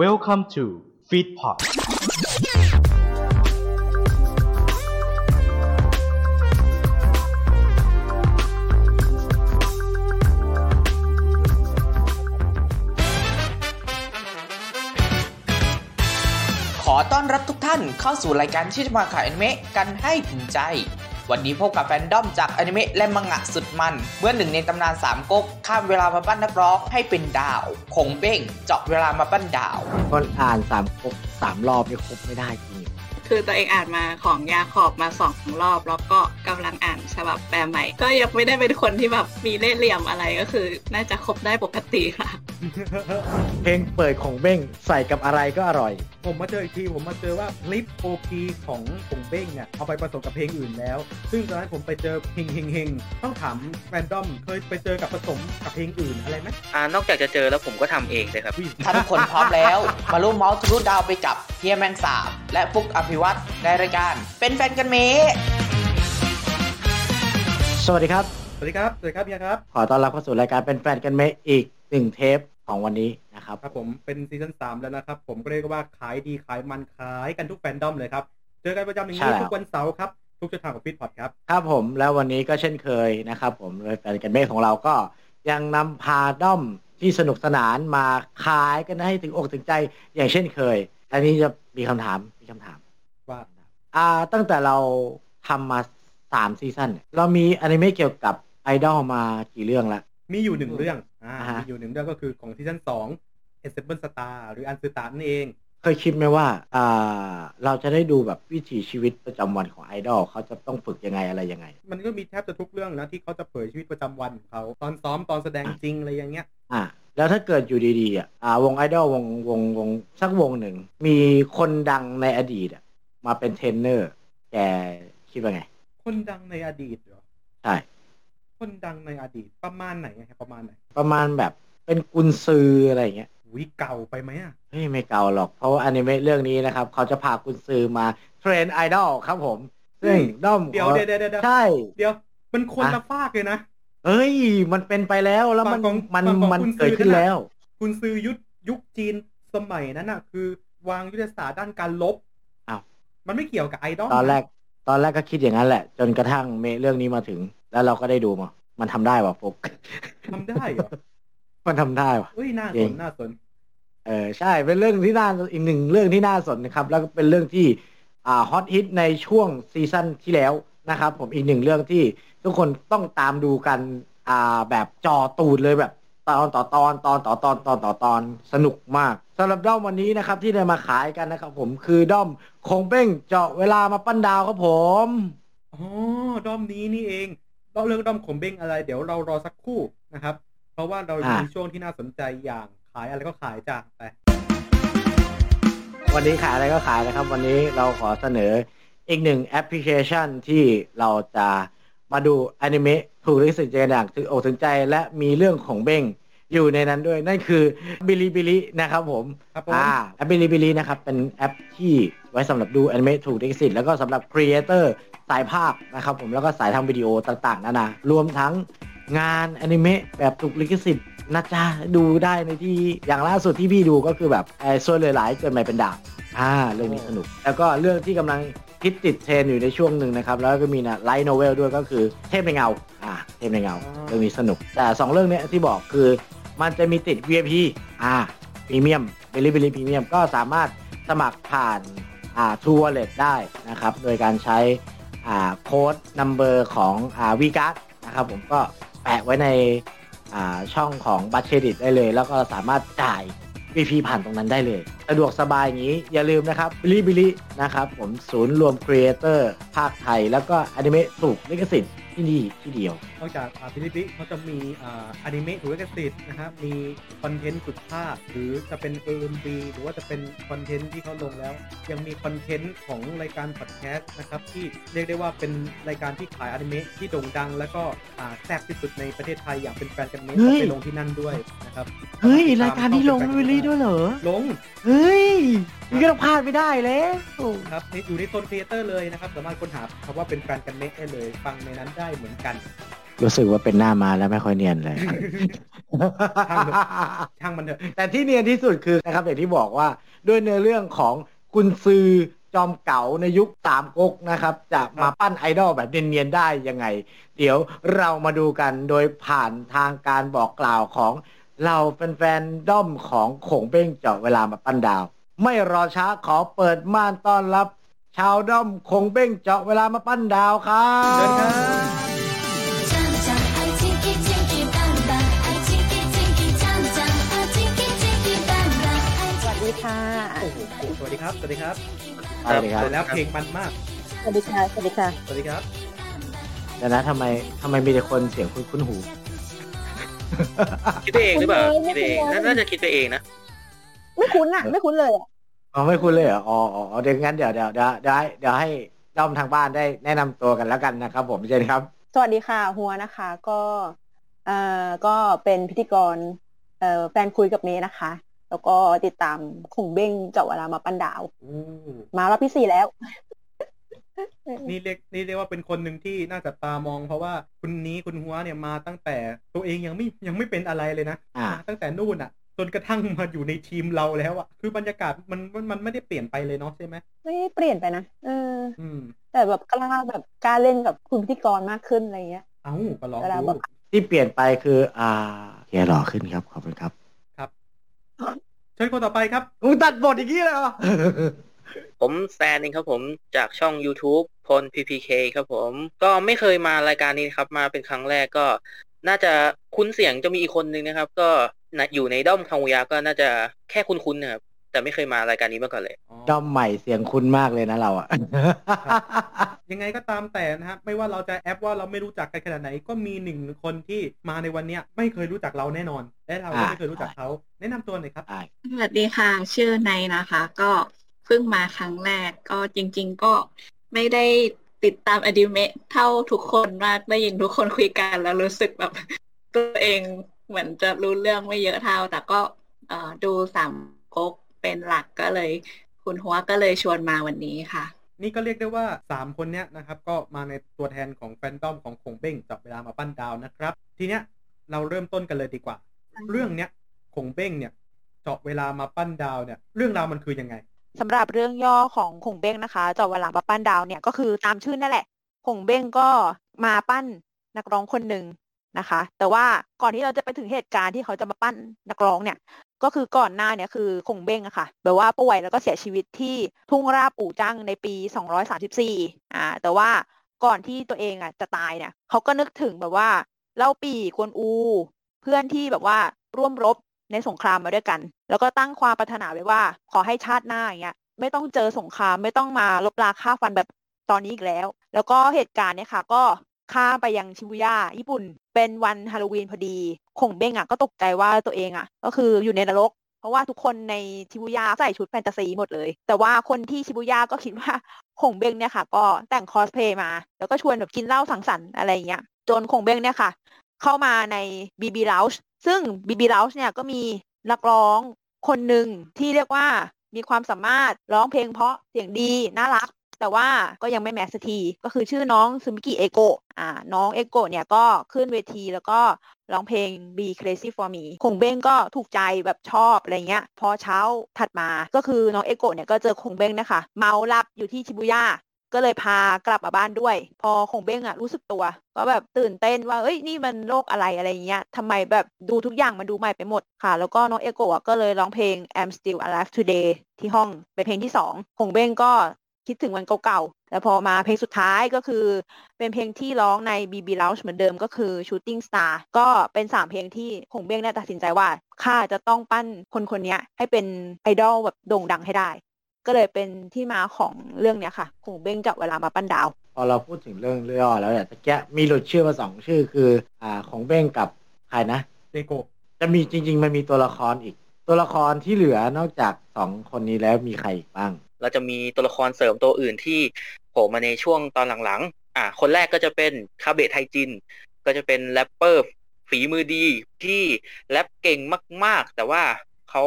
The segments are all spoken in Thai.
Welcome to Feedpot ขอต้อนรับทุกท่านเข้าสู่รายการที่จะมาขายอนิเมะกันให้ถึงใจ วันนี้พบกับแฟนดอมจากอนิเมะและมังงะสุดมัน เมื่อหนึ่งในตำนานสามก๊กข้ามเวลามาปั้นนักร้องให้เป็นดาว คงเบ้งเจาะเวลามาปั้นดาวคนอ่านสามครบสามรอบนี่ครบไม่ได้จริงคือตัวเองอ่านมาของยาขอบมาสองรอบ แล้วก็กำลังอ่านฉบับแปลใหม่ ก็ยังไม่ได้เป็นคนที่แบบมีเล่ห์เหลี่ยมอะไรก็คือ น่าจะครบได้ปกติค่ะ เพลงเปิดของเบ้งใส่กับอะไรก็อร่อย ผมมาเจออีกทีผมมาเจอว่าคลิปโอพีของผงเบ้งเนี่ยเอาไปผสมกับเพลงอื่นแล้ว ซึ่งตอนนั้นผมไปเจอเพลงเฮงเฮงต้องถามแฟนดอมเคยไปเจอกับผสมกับเพลงอื่นอะไรไหมอ่านอกจากจะเจอแล้วผมก็ทำเองเลยครับถ้าทุกคนพร้อมแล้ว มาร่วมเมาส์ทะลุดาวไปกับเฮียแมงสาบและฟุกอภิวัตในรายการ เป็นแฟนกันเมะสวัสดีครับ สวัสดีครับ สวัสดีครับเฮียครับ ขอต้อนรับเข้าสู่รายการเป็นแฟนกันไหมอีกหนึ่งเทปของวันนี้ นะครับครับผมเป็นซีซั่นสามแล้วนะครับ ผมก็เรียกว่าขายดีขายมันขายกันทุกแฟนดอมเลยครับ เจอกันประจำอย่างเช่นี้แล้วทุกวันเสาร์ครับ ทุกช่องทางของ Fitpod ครับ ครับผมแล้ววันนี้ก็เช่นเคยนะครับผมโดยแฟนกันเมฆของเราก็ยังนำพาด้อมที่สนุกสนานมาขายกันให้ถึงอกถึงใจอย่างเช่นเคย อันนี้จะมีคำถามมีคำถามว่าอ่าตั้งแต่เราทำมาสามซีซั่นเนี่ยเรามีอนิเมะเกี่ยวกับไอดอลมากี่เรื่องละมีอยู่หนึ่งเรื่องอ่าอ่าฮะมีอยู่หนึ่งเรื่องก็คือของซีซั่นสอง Ensemble Stars หรืออันซือตานั่นเอง เคยคิดไหมว่าอ่า เราจะได้ดูแบบวิถีชีวิตประจำวันของไอดอลเขาจะต้องฝึกยังไงอะไรยังไง มันก็มีแทบจะทุกเรื่องนะที่เขาจะเผยชีวิตประจำวันของเขาตอนซ้อมตอนแสดงจริงอะไรอย่างเงี้ย อ่าแล้วถ้าเกิดอยู่ดีๆอะอ่าวงไอดอลวงวงวงสักวงหนึ่ง มีคนดังในอดีตอะมาเป็นเทรนเนอร์แกคิดว่าไง คนดังในอดีตเหรอ ใช่ คนดังในอดีตประมาณไหนอะครับประมาณไหน ประมาณแบบเป็นกุนซืออะไรอย่างเงี้ย วิเก่าไปไหมอะเฮ้ยไม่เก่าหรอก เพราะว่าอนิเมะเรื่องนี้นะครับ เขาจะพากุนซือมาเทรนไอดอลครับผม ซึ่งด้อมเดี๋ยวของเดี๋ยวเดี๋ยวเดี๋ยวใช่ เดี๋ยว มันคนอะละฟากเลยนะเอ้ย มันเป็นไปแล้วแล้วมันฝั่งของมันฝั่งของมันกุนซือเกิดขึ้นนั่นน่ะแล้ว คุณซื้อยุทธยุคจีนสมัยนั้นอะ คือวางยุทธศาสตร์ด้านการลบอ้าวมันไม่เกี่ยวกับไอดอลตอนแรก ตอนแรกก็คิดอย่างนั้นแหละ จนกระทั่งเมะเรื่องนี้มาถึง แล้วเราก็ได้ดูมามันทำได้ว่ะฟุกทำได้เหรอมันทำได้ว่ะเฮ้ยน่าจริสงนน่าสน เออใช่เป็นเรื่องที่น่าอีกหนึ่งเรื่องที่น่าสนนะครับ แล้วก็เป็นเรื่องที่อ่าฮอตฮิตในช่วงซีซั่นที่แล้วนะครับ ผมอีกหนึ่งเรื่องที่ทุกคนต้องตามดูกันอ่าแบบจอตูดเลยแบบตอนต่อตอนตอนต่อตอนตอนต่อตอนสนุกมากสำหรับด้อมวันนี้นะครับ ที่ได้มาขายกันนะครับ ผมคือด้อมคงเป้งเจาะเวลามาปั้นดาวครับผมอ๋อด้อมนี้นี่เองเราเรื่องด้อมขงเบ้งอะไร เดี๋ยวเรารอสักครู่นะครับ เพราะว่าเราอยู่ในช่วงที่น่าสนใจอย่าง ขายอะไรก็ขายจ้ะไป วันนี้ขายอะไรก็ขายนะครับ วันนี้เราขอเสนออีกหนึ่งแอปพลิเคชันที่เราจะมาดูอนิเมะถูกลิขสิทธิ์อย่างถึงอกถึงใจและมีเรื่องขงเบ้งอยู่ในนั้นด้วย นั่นคือ Bilibili นะครับผมครับผมอ่าแอปบิลิบิลินะครับ เป็นแอปที่ไว้สำหรับดูอนิเมะถูกลิขสิทธิ์แล้วก็สำหรับ creator สายภาพนะครับผมแล้วก็สายทำวิดีโอต่างๆนานารวมทั้งงานอนิเมะแบบถูกลิขสิทธิ์ นะจ๊ะ ดูได้ในที่อย่างล่าสุดที่พี่ดูก็คือแบบไอ้โซวยเหลยหลายเกินไปเป็นดาบอ่าเรื่องนี้สนุก แล้วก็เรื่องที่กำลังฮิตติดเทรนด์อยู่ในช่วงหนึ่งนะครับ แล้วก็มีนะ light novel ด้วยก็คือเทพในเงาอ่าเทพในเงาเรื่องนี้สนุก แต่สองเรื่องเนี้ยที่บอกคือมันจะมีติด VIP อ่าพรีเมียมบิลิบิลิพรีเมียมก็สามารถสมัครผ่านอ่าทรูวอลเล็ตได้นะครับ โดยการใช้อ่า code number ของอ่า WeCard นะครับผมก็แปะไว้ในอ่า ช่องของบัตรเครดิตได้เลย แล้วก็สามารถจ่าย VIP ผ่านตรงนั้นได้เลย สะดวกสบายอย่างนี้ อย่าลืมนะครับบิลิบิลินะครับ ผมศูนย์รวม creator พากย์ไทย แล้วก็อนิเมะถูกลิขสิทธิ์ที่นี่ที่เดียว นอกจากอ่าบิลิบิลิเขาจะมีอ่าอนิเมะถูกลิขสิทธิ์นะครับมีคอนเทนต์สายภาพหรือจะเป็น AMV หรือว่าจะเป็นคอนเทนต์ที่เขาลงแล้ว ยังมีคอนเทนต์ของรายการพอดแคสต์นะครับที่เรียกได้ว่าเป็นรายการที่ขายอนิเมะที่โด่งดัง แล้วก็อ่าแซ่บที่สุดในประเทศไทยอย่างเป็นแฟนกันเมะเฮ้ยเอาไปลงที่นั่นด้วยนะครับเฮ้ยรายการนี้ลงบิลิด้วยเหรอลงเฮ้ยนี่ก็ต้องพลาดไม่ได้แล้วครับนี่อยู่ในโซน creator เลยนะครับ สามารถค้นหาคำว่าเป็นแฟนกันเมะได้เลย ฟังในนั้นได้เหมือนกันรู้สึกว่าเป็นหน้ามาแล้วไม่ค่อยเนียนเลย ช่างมันเถอะแต่ที่เนียนที่สุดคือนะครับอย่างที่บอกว่า ด้วยเนื้อเรื่องของกุนซือจอมเก๋าในยุคสามก๊กนะครับ จะมาปั้นไอดอลแบบเนียนๆได้ยังไง เดี๋ยวเรามาดูกันโดยผ่านทางการบอกกล่าวของเราแฟนๆด้อมของโขงเบ้งเจาะเวลามาปั้นดาว ไม่รอช้าขอเปิดม่านต้อนรับ ชาวด้อมโขงเบ้งเจาะเวลามาปั้นดาวครับ ครับ สวัสดีครับสวัสดีครับเสร็จแล้วเพลงมันมาก สวัสดีค่ะ สวัสดีค่ะ สวัสดีครับเดี๋ยวนะทำไมทำไมมีแต่คนเสียงคุ้นคุ้นๆหู คิดไปเองหรือเปล่าไม่คิดไปเองไม่น่าน่าจะคิดไปเองนะ ไม่คุ้นอะ ไม่คุ้นเลยอะ อ๋อ ไม่คุ้นเลยเหรอ อ๋ออ๋อเดี๋ยวงั้นเดี๋ยวเดี๋ยวเดี๋ยวเดี๋ยวให้เดี๋ยวให้ด้อมทางบ้านได้แนะนำตัวกันแล้วกันนะครับ ผมเชิญครับ สวัสดีค่ะ หัวนะคะ ก็ เอ่อ ก็เป็นพิธีกร เอ่อ แฟนคุยกับเมย์นะคะ แล้วก็ติดตามคงเบ้งเจาะเวลามาปั้นดาวโอ้มารอบที่สี่แล้ว นี่เรียกนี่เรียกว่าเป็นคนหนึ่งที่น่าจับตามอง เพราะว่าคุณนี้คุณหัวเนี่ยมาตั้งแต่ตัวเองยังไม่ยังไม่เป็นอะไรเลยนะอ่ามาตั้งแต่นู่นอะจนกระทั่งมาอยู่ในทีมเราแล้วอะคือบรรยากาศมันมันมันไม่ได้เปลี่ยนไปเลยเนาะใช่ไหมไม่เปลี่ยนไปนะเอออืมแต่แบบกล้าแบบกล้าเล่นกับคุณพิธีกรมากขึ้นอะไรเงี้ย เอ้าก็ลองเวลาดูแบบที่เปลี่ยนไปคือ อ่าเฮียหล่อขึ้นครับขอบคุณครับครับ เชิญคนต่อไปครับมึงตัดบทอย่างนี้เลยเหรอผมแซนเองครับผมจากช่อง YouTube พล PPK ครับผม ก็ไม่เคยมารายการนี้นะครับ มาเป็นครั้งแรกก็ น่าจะคุ้นเสียงจะมีอีกคนนึงนะครับ ก็น่ะอยู่ในด้อมคังวุยาก็น่าจะแค่คุ้นๆนะครับ แต่ไม่เคยมารายการนี้มาก่อนเลย ด้อมใหม่เสียงคุ้นมากเลยนะเราอะ ยังไงก็ตามแต่นะครับ ไม่ว่าเราจะแอปว่าเราไม่รู้จักกันขนาดไหน ก็มีหนึ่งคนที่มาในวันเนี้ยไม่เคยรู้จักเราแน่นอน และเราก็อ่าไม่เคยรู้จักเขา แนะนำตัวหน่อยครับได้สวัสดีค่ะ ชื่อไนนะคะ ก็เพิ่งมาครั้งแรกก็จริง ๆ ก็ไม่ได้ติดตามอนิเมะเท่าทุกคนมากได้ยินทุกคนคุยกันแล้วรู้สึกแบบ ตัวเองเหมือนจะรู้เรื่องไม่เยอะเท่า แต่ก็เอ่อดูสามก๊ก เป็นหลักก็เลย คุณหัวก็เลยชวนมาวันนี้ค่ะ นี่ก็เรียกได้ว่า 3 คนเนี้ยนะครับ ก็มาในตัวแทนของแฟนดอมของคงเบ้งจับเวลามาปั้นดาวนะครับ ทีเนี้ยเราเริ่มต้นกันเลยดีกว่า เรื่องเนี้ยคงเบ้งเนี่ยเจาะเวลามาปั้นดาวเนี่ย เรื่องราวมันคือยังไงสำหรับเรื่องย่อของคงเบ้งนะคะเจาะเวลามาปั้นดาวเนี่ยก็คือตามชื่อนั่นแหละคงเบ้งก็มาปั้นนักร้องคนหนึ่งนะคะ แต่ว่าก่อนที่เราจะไปถึงเหตุการณ์ที่เขาจะมาปั้นนักร้องเนี่ย ก็คือก่อนหน้าเนี่ยคือคงเบ้งอะค่ะ แบบว่าป่วยแล้วก็เสียชีวิตที่ทุ่งราบอู่จังในปี 234 อ่า แต่ว่าก่อนที่ตัวเองอะจะตายเนี่ยเขาก็นึกถึงแบบว่าเล่าปีกวนอู เพื่อนที่แบบว่าร่วมรบในสงครามมาด้วยกัน แล้วก็ตั้งความปรารถนาไว้ว่า ขอให้ชาติหน้าอย่างเงี้ยไม่ต้องเจอสงครามไม่ต้องมาลบราฆ่าฟันแบบตอนนี้อีกแล้ว แล้วก็เหตุการณ์เนี่ยค่ะ ก็ ข้ามไปยังชิบุย่าญี่ปุ่น เป็นวันฮาโลวีนพอดีขงเบ้งอะก็ตกใจว่าตัวเองอะ ก็คืออยู่ในนรก เพราะว่าทุกคนในชิบุย่าใส่ชุดแฟนตาซีหมดเลย แต่ว่าคนที่ชิบุย่าก็คิดว่าขงเบ้งเนี่ยค่ะ ก็แต่งคอสเพลย์มา แล้วก็ชวนแบบกินเหล้าสังสรรค์อะไรอย่างเงี้ยจนขงเบ้งเนี่ยค่ะ เข้ามาใน BB Lounge ซึ่ง BB Lounge เนี่ยก็มีนักร้องคนหนึ่งที่เรียกว่ามีความสามารถร้องเพลงเพราะเสียงดีน่ารัก แต่ว่าก็ยังไม่แมสสักทีก็คือชื่อน้องซึมิกิเอโกะอ่าน้องเอโกะเนี่ยก็ขึ้นเวทีแล้วก็ร้องเพลง Be Crazy for Me คงเบ้งก็ถูกใจแบบชอบอะไรเงี้ย พอเช้าถัดมาก็คือน้องเอโกะเนี่ยก็เจอคงเบ้งนะคะ เมาหลับอยู่ที่ชิบุย่าก็เลยพากลับมาบ้านด้วย พอคงเบ้งอะรู้สึกตัว ก็แบบตื่นเต้นว่าเอ้ยนี่มันโรคอะไรอะไรเงี้ยทำไมแบบดูทุกอย่างมันดูใหม่ไปหมดค่ะ แล้วก็น้องเอโกะก็เลยร้องเพลง I'm Still Alive Today ที่ห้องเป็นเพลงที่สองคงเบ้งก็ คิดถึงวันเก่าๆ แล้วพอมาเพลงสุดท้ายก็คือ เป็นเพลงที่ร้องใน BB Lounge เหมือนเดิมก็คือ Shooting Star ก็เป็นสามเพลงที่คงเบ้งได้ตัดสินใจว่าข้าจะต้องปั้นคนคนนี้ให้เป็นไอดอลแบบโด่งดังให้ได้ ก็เลยเป็นที่มาของเรื่องเนี้ยค่ะคงเบ้งจับเวลามาปั้นดาว พอเราพูดถึงเรื่องย่อแล้วเนี่ยตะแกะมีหลุดชื่อมาสองชื่อคืออ่าของเบ้งกับใครนะเอโกะจะมีจริง ๆ มันมีตัวละครอีก ตัวละครที่เหลือนอกจากสองคนนี้แล้วมีใครอีกบ้าง เราจะมีตัวละครเสริมตัวอื่นที่โผล่มาในช่วงตอนหลังๆ อ่า คนแรกก็จะเป็นคาเบะไทจิน ก็จะเป็นแรปเปอร์ฝีมือดีที่แรปเก่งมาก ๆ แต่ว่าเขา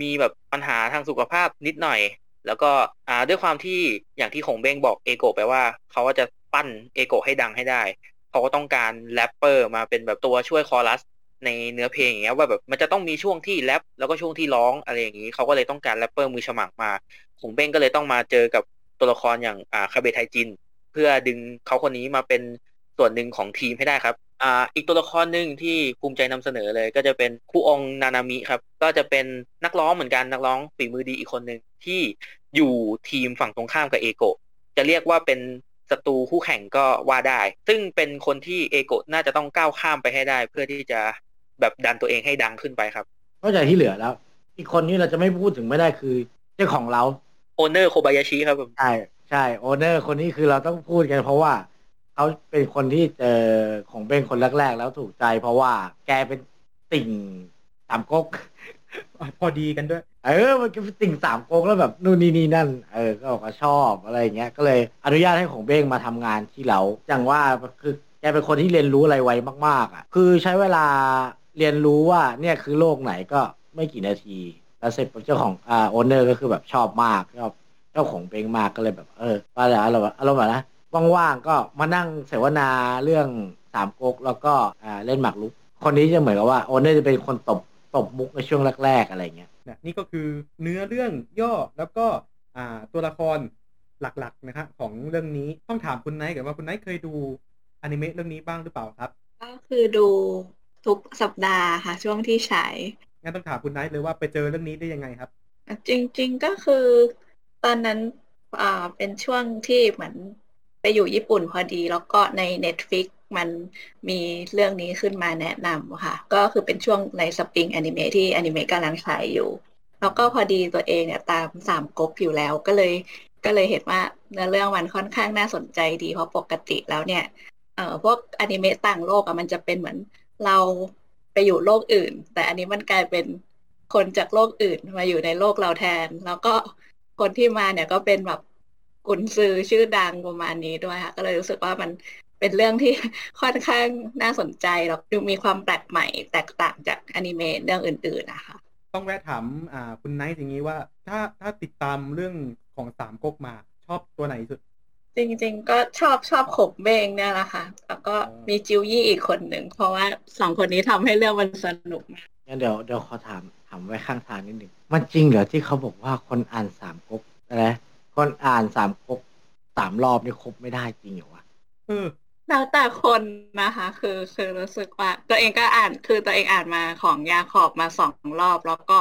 มีแบบปัญหาทางสุขภาพนิดหน่อย แล้วก็อ่าด้วยความที่อย่างที่ขงเบ้งบอกเอโกะไปว่าเขาจะปั้นเอโกะให้ดังให้ได้ เขาก็ต้องการแรปเปอร์มาเป็นแบบตัวช่วยคอรัส ในเนื้อเพลงอย่างเงี้ยว่าแบบมันจะต้องมีช่วงที่แรปแล้วก็ช่วงที่ร้องอะไรอย่างงี้เขาก็เลยต้องการแรปเปอร์มือฉมังมาขงเบ้งก็เลยต้องมาเจอกับตัวละครอย่างอ่าคาเบะไทจิน เพื่อดึงเขาคนนี้มาเป็นส่วนหนึ่งของทีมให้ได้ครับอ่าอีกตัวละครหนึ่งที่ภูมิใจนำเสนอเลย ก็จะเป็นคุออนจินานามิครับ ก็จะเป็นนักร้องเหมือนกันนักร้องฝีมือดีอีกคนหนึ่งที่อยู่ทีมฝั่งตรงข้ามกับเอโกะจะเรียกว่าเป็นศัตรูคู่แข่งก็ว่าได้ ซึ่งเป็นคนที่เอโกะน่าจะต้องก้าวข้ามไปให้ได้ เพื่อที่จะ แบบดันตัวเองให้ดังขึ้นไปครับนอกจากที่เหลือแล้ว อีกคนนี้เราจะไม่พูดถึงไม่ได้คือเจ้าของเรา owner โคบายาชิครับผมใช่ใช่ owner คนนี้คือเราต้องพูดกันเพราะว่าเขาเป็นคนที่เจอขงเบ้งเป็นคนแรกๆ แล้วถูกใจเพราะว่าแกเป็นติ่งสามก๊กอะพอดีกันด้วย เออ มันก็เป็นติ่งสามก๊กแล้วแบบนู่นนี่นี่นั่น เออ ก็บอกว่าชอบอะไรอย่างเงี้ย ก็เลยอนุญาตให้ของเบ้งมาทำงานที่เราอย่างว่าคือแกเป็นคนที่เรียนรู้อะไรไวมากๆ อะ คือใช้เวลา เรียนรู้ว่าเนี่ยคือโลกไหนก็ไม่กี่นาทีแล้วเสร็จปุ๊บเจ้าของอ่าโอเนอร์ก็คือแบบชอบมากชอบเจ้าของเบ้งมากก็เลยแบบเออว่าแล้วเราอารมณ์แบบนะว่างๆก็มานั่งเสวนาเรื่องสามก๊กแล้วก็อ่าเล่นหมากรุก คนนี้จะเหมือนกับว่า owner จะเป็นคนตบตบมุกในช่วงแรกๆอะไรเงี้ยเนี่ยนี่ก็คือเนื้อเรื่องย่อแล้วก็อ่าตัวละครหลักๆนะฮะของเรื่องนี้ต้องถามคุณไนท์กันว่าคุณไนท์เคยดูอนิเมะเรื่องนี้บ้างหรือเปล่าครับ ก็คือดู ทุกสัปดาห์ค่ะ ช่วงที่ฉายงั้นต้องถามคุณไนท์เลยว่าไปเจอเรื่องนี้ได้ยังไงครับ จริง ๆก็คือ ตอนนั้นอ่าเป็นช่วงที่เหมือนไปอยู่ญี่ปุ่นพอดี แล้วก็ใน Netflix มันมีเรื่องนี้ขึ้นมาแนะนำค่ะ ก็คือเป็นช่วงในสปริงอนิเมะที่อนิเมะกำลังฉายอยู่ แล้วก็พอดีตัวเองเนี่ยตามสามก๊กอยู่แล้วก็เลยก็เลยเห็นว่าเนื้อเรื่องมันค่อนข้างน่าสนใจดีเพราะปกติแล้วเนี่ยเอ่อพวกอนิเมะต่างโลกอะมันจะเป็นเหมือน เราไปอยู่โลกอื่น แต่อันนี้มันกลายเป็นคนจากโลกอื่นมาอยู่ในโลกเราแทน แล้วก็คนที่มาเนี่ยก็เป็นแบบกุนซือชื่อดังประมาณนี้ด้วยค่ะ ก็เลยรู้สึกว่ามันเป็นเรื่องที่ค่อนข้างน่าสนใจแล้วดูมีความแปลกใหม่แตกต่างจากอนิเมะเรื่องอื่นๆนะคะ ต้องแวะถามคุณไนท์อย่างนี้ว่า ถ้าถ้าติดตามเรื่องของสามก๊กมาชอบตัวไหนสุด จริง ๆ ก็ชอบชอบขบเบงเนี่ยแหละค่ะ แล้วก็อ๋อมีจิวยี่อีกคนหนึ่ง เพราะว่าสองคนนี้ทำให้เรื่องมันสนุกมากงั้นเดี๋ยวเดี๋ยวขอถามถามไว้ข้างทางนิดหนึ่งมันจริงเหรอที่เขาบอกว่าคนอ่านสามก๊กอะไรคนอ่านสามก๊กสามรอบนี่ครบไม่ได้จริงเหรอวะเออแล้วแต่คนนะคะ คือคือรู้สึกว่า ตัวเองก็อ่านคือตัวเองอ่านมาของยาขอบมาสองรอบ แล้วก็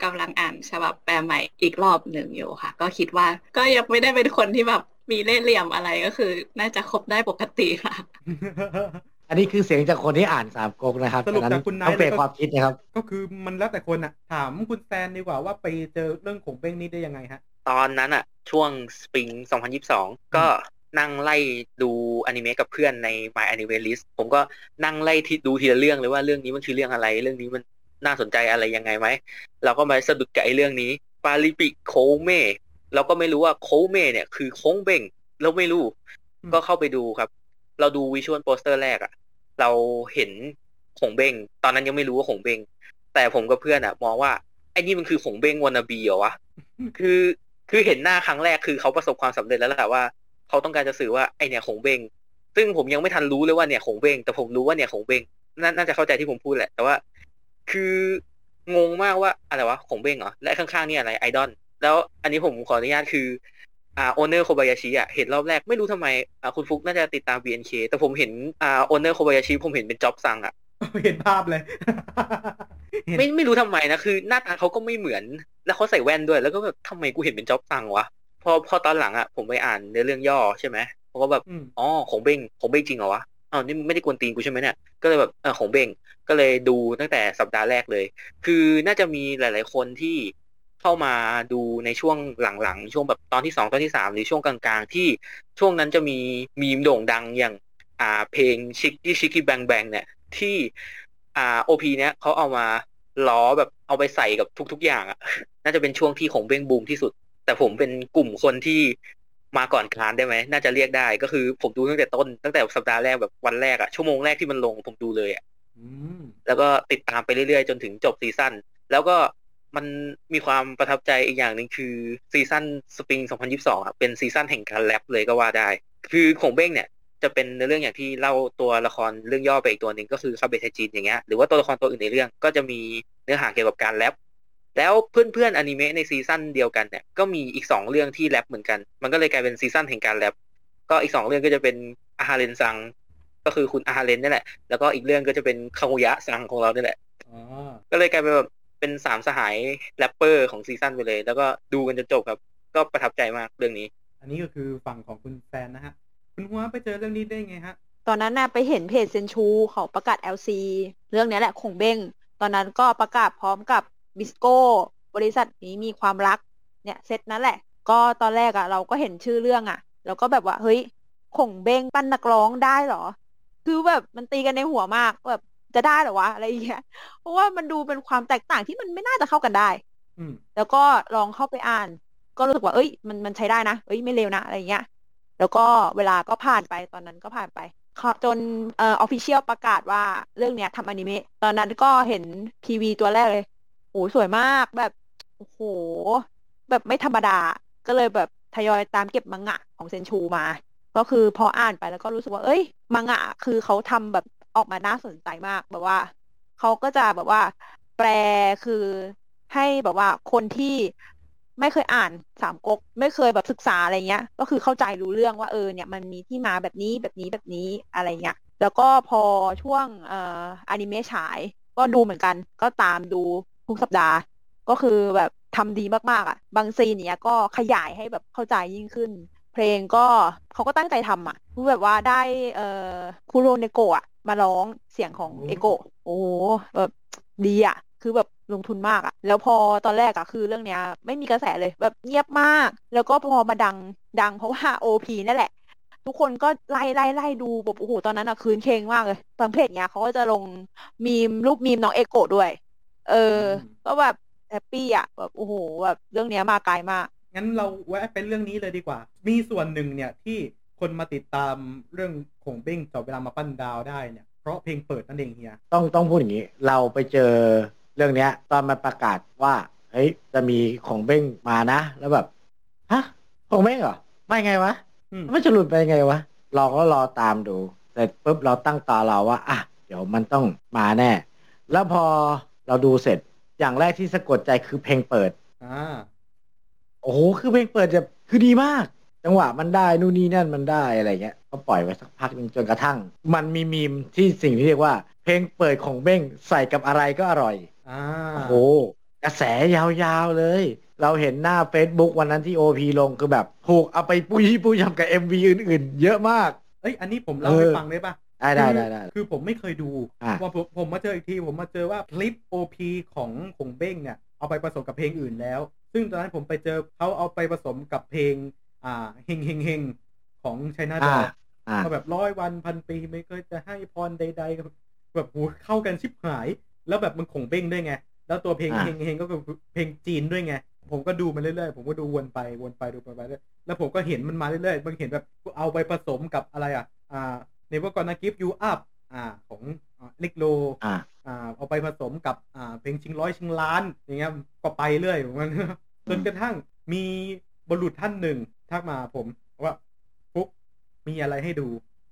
กำลังอ่านฉบับแปลใหม่อีกรอบหนึ่งอยู่ค่ะ ก็คิดว่าก็ยังไม่ได้เป็นคนที่แบบ มีเล่ห์เหลี่ยมอะไรก็คือ น่าจะครบได้ปกติค่ะ อันนี้คือเสียงจากคนที่อ่านสามก๊กนะครับสรุปฉะนั้นจากคุณไนท์ต้องเปลี่ยนเลยก็ความคิดนะครับ ก็คือมันแล้วแต่คนอะถามคุณแซนดีกว่าว่าไปเจอเรื่องของเบ้งนี้ได้ยังไงฮะ ตอนนั้นอะช่วงสปริง 2022 ก็นั่งไล่ดูอนิเมะกับเพื่อนใน My Anime List ผมก็นั่งไล่ที่ดูทีละเรื่องเลยว่าเรื่องนี้มันคือเรื่องอะไร เรื่องนี้มันน่าสนใจอะไรยังไงไหม เราก็มาสะดุดกับไอ้เรื่องนี้ ปาลิปิโคเม เราก็ไม่รู้ว่าโคเมเนี่ยคือโค้งเบ่งเราไม่รู้อืมก็เข้าไปดูครับ เราดู visual poster แรกอะเราเห็นขงเบ้งตอนนั้นยังไม่รู้ว่าขงเบ้งแต่ผมกับเพื่อนอะมองว่าไอ้นี่มันคือขงเบ้ง wannabe เหรอวะคือคือเห็นหน้าครั้งแรกคือเขาประสบความสำเร็จแล้วแหละว่าเขาต้องการจะสื่อว่าไอเนี่ยขงเบ้งซึ่งผมยังไม่ทันรู้เลยว่าเนี่ยขงเบ้งแต่ผมรู้ว่าเนี่ยขงเบ้งน่าน่าจะเข้าใจที่ผมพูดแหละ แต่ว่าคืองงมากว่าอะไรวะขงเบ้งเหรอและข้างๆนี่อะไรไอดอล แล้วอันนี้ผมขออนุญาตคืออ่า owner โคบายาชิอะเห็นรอบแรกไม่รู้ทำไมอ่าคุณฟุกน่าจะติดตาม BNK แต่ผมเห็นอ่า owner โคบายาชิผมเห็นเป็นจ็อบซังอะเห็นภาพเลยเห็นไม่ไม่รู้ทำไมนะคือ หน้าตาเขาก็ไม่เหมือน แล้วเขาใส่แว่นด้วย แล้วก็แบบทำไมกูเห็นเป็นจ็อบซังวะพอพอตอนหลังอะผมไปอ่านเนื้อเรื่องย่อใช่ไหมผมก็แบบอืมอ๋อขงเบ้งขงเบ้งจริงเหรอวะอ้าวนี่ไม่ได้กวนตีนกูใช่ไหมเนี่ยก็เลยแบบเออของเบงก็เลยดูตั้งแต่สัปดาห์แรกเลย คือน่าจะมีหลาย ๆ คนที่ เข้ามาดูในช่วงหลังๆ ช่วงแบบตอนที่สองตอนที่สามหรือช่วงกลางๆ ที่ช่วงนั้นจะมีมีมโด่งดังอย่างอ่าเพลงชิคกี้ชิคกี้แบงแบงเนี่ยที่อ่าโอพีเนี้ยเขาเอามาล้อแบบเอาไปใส่กับทุกๆอย่างอะ น่าจะเป็นช่วงที่ของเบ้งบูมที่สุด แต่ผมเป็นกลุ่มคนที่มาก่อนกาลได้ไหม น่าจะเรียกได้ก็คือผมดูตั้งแต่ต้นตั้งแต่สัปดาห์แรกแบบวันแรกอะชั่วโมงแรกที่มันลงผมดูเลยอะอืมแล้วก็ติดตามไปเรื่อยๆ จนถึงจบซีซั่นแล้วก็ มันมีความประทับใจอีกอย่างหนึ่งคือซีซั่นสปริง 2022อะเป็นซีซั่นแห่งการแรปเลยก็ว่าได้ คือขงเบ้งเนี่ยจะเป็นในเรื่องอย่างที่เล่าตัวละครเรื่องย่อไปอีกตัวหนึ่งก็คือคาเบะไทจินอย่างเงี้ยหรือว่าตัวละครตัวอื่นในเรื่องก็จะมีเนื้อหาเกี่ยวกับการแรปแล้วเพื่อนๆอนิเมะในซีซั่นเดียวกันเนี่ยก็มีอีกสองเรื่องที่แรปเหมือนกัน มันก็เลยกลายเป็นซีซั่นแห่งการแรปก็อีกสองเรื่องก็จะเป็นอาฮาเรนซัง ก็คือคุณอาฮาเรนนี่แหละแล้วก็อีกเรื่องก็จะเป็นคางุยะซังของเรานี่แหละอ๋อก็เลยกลายเป็นแบบ เป็นสามสหายแรปเปอร์ของซีซั่นไปเลย แล้วก็ดูกันจนจบครับ ก็ประทับใจมากเรื่องนี้ อันนี้ก็คือฝั่งของคุณแฟนนะฮะ คุณหัวไปเจอเรื่องนี้ได้ไงฮะ ตอนนั้นน่ะไปเห็นเพจเซนชูเขาประกาศ LC เรื่องเนี้ยแหละคงเบ้ง ตอนนั้นก็ประกาศพร้อมกับบิสโก้ บริษัทนี้มีความรัก เนี่ยเซตนั้นแหละ ก็ตอนแรกอะเราก็เห็นชื่อเรื่องอะแล้วก็แบบว่าเฮ้ยคงเบ้งปั้นนักร้องได้เหรอ คือแบบมันตีกันในหัวมากแบบ จะได้เหรอวะอะไรอย่างเงี้ยเพราะว่ามันดูเป็นความแตกต่างที่มันไม่น่าจะเข้ากันได้ อืมแล้วก็ลองเข้าไปอ่าน ก็รู้สึกว่า เอ้ย มันมันใช้ได้นะเอ้ยไม่เลวนะอะไรอย่างเงี้ยแล้วก็เวลาก็ผ่านไปตอนนั้นก็ผ่านไปค่ะจนเอ่อออฟฟิเชียลประกาศว่าเรื่องเนี้ยทำอนิเมะตอนนั้นก็เห็นพีวีตัวแรกเลยโอ้สวยมากแบบโอ้โห แบบไม่ธรรมดา ก็เลยแบบทยอยตามเก็บมังงะของเซนชูมา ก็คือพออ่านไปแล้วก็รู้สึกว่า เอ้ย มังงะคือเขาทำแบบ ออกมาน่าสนใจมากแบบว่าเขาก็จะแบบว่า แปลคือให้แบบว่าคนที่ไม่เคยอ่านสามก๊กไม่เคยแบบศึกษาอะไรเงี้ย ก็คือเข้าใจรู้เรื่องว่าเออเนี่ยมันมีที่มาแบบนี้แบบนี้แบบนี้อะไรเงี้ยแล้วก็พอช่วงเอ่ออนิเมะฉาย ก็ดูเหมือนกัน ก็ตามดูทุกสัปดาห์ ก็คือแบบทำดีมากๆอะ บางซีนเนี้ยก็ขยายให้แบบเข้าใจยิ่งขึ้น เพลงก็เขาก็ตั้งใจทำอะคือแบบว่าได้เอ่อคุโรเนโกอะ มาร้องเสียงของเอโกะโอ้โหแบบดีอะคือแบบลงทุนมากอะแล้วพอตอนแรกอะคือเรื่องเนี้ย ไม่มีกระแสเลยแบบเงียบมาก แล้วก็พอมาดังดังเพราะว่า OP นั่นแหละ ทุกคนก็ไล่ไล่ไล่ดูแบบโอ้โหตอนนั้นอะครื้นเครงมากเลยบางเพจเนี้ยเขาก็จะลงมีรูปมีมน้องเอโกะด้วย เออ ก็แบบ happy อะแบบโอ้โหแบบเรื่องเนี้ยมาไกลมากงั้นเราแวะเป็นเรื่องนี้เลยดีกว่า มีส่วนหนึ่งเนี่ยที่ คนมาติดตามเรื่องขงเบ้งเจาะเวลามาปั้นดาวได้เนี่ยเพราะเพลงเปิดนั่นเองเฮียต้องต้องพูดอย่างนี้ เราไปเจอเรื่องเนี้ย ตอนมันประกาศว่าเฮ้ยจะมีของเบ้งมานะ แล้วแบบฮะของเบ้งเหรอไม่ไงวะอืมมันจะหลุดไปไงวะเราก็รอตามดูเสร็จปุ๊บเราตั้งตารอว่าอะเดี๋ยวมันต้องมาแน่ แล้วพอเราดูเสร็จอย่างแรกที่สะกดใจคือเพลงเปิดอ่าโอ้โหคือเพลงเปิดจะคือดีมาก จังหวะมันได้นู่นนี่นั่นมันได้อะไรเงี้ยก็ปล่อยไว้สักพักหนึงจนกระทั่ง มันมีมีมที่สิ่งที่เรียกว่า เพลงเปิดของเบ้งใส่กับอะไรก็อร่อยอ่าโอ้โหกระแสยาวๆเลย เราเห็นหน้า Facebook วันนั้นที่โอพีลงคือแบบถูกเอาไปปุยปุยทำกับ MV อื่นๆ เยอะมากเอ้ยอันนี้ผมเล่าให้เออฟังได้ปะได้ได้คือได้ได้คือผมไม่เคยดูอะพอผมผมมาเจออีกทีผมมาเจอว่าคลิป OP ของขงเบ้งเนี่ยเอาไปผสมกับเพลงอื่นแล้ว ซึ่งตอนนั้นผมไปเจอเขาเอาไปผสมกับเพลง อ่าเฮงเฮงเฮงของไชน่าดออ่าอ่าก็แบบร้อยวันพันปีไม่เคยจะให้พรใดๆกับแบบโหเข้ากันชิบหาย แล้วแบบมันขงเบ้งด้วยไง แล้วตัวเพลงอ่าเฮงเฮงก็คือเพลงจีนด้วยไง ผมก็ดูมาเรื่อยๆ ผมก็ดูวนไปวนไปดูไปไปเรื่อยแล้วผมก็เห็นมันมาเรื่อยๆบางเห็นแบบเอาไปผสมกับอะไรอะ อ่า Never Gonna Give You Up อ่าของลิกโลอ่าอ่าเอาไปผสมกับอ่าเพลงชิงร้อยชิงล้านอย่างเงี้ยก็ไปเรื่อยของมันจนกระทั่งมีบุรุษท่านหนึ่ง ทักมาผมว่าปุ๊กมีอะไรให้ดู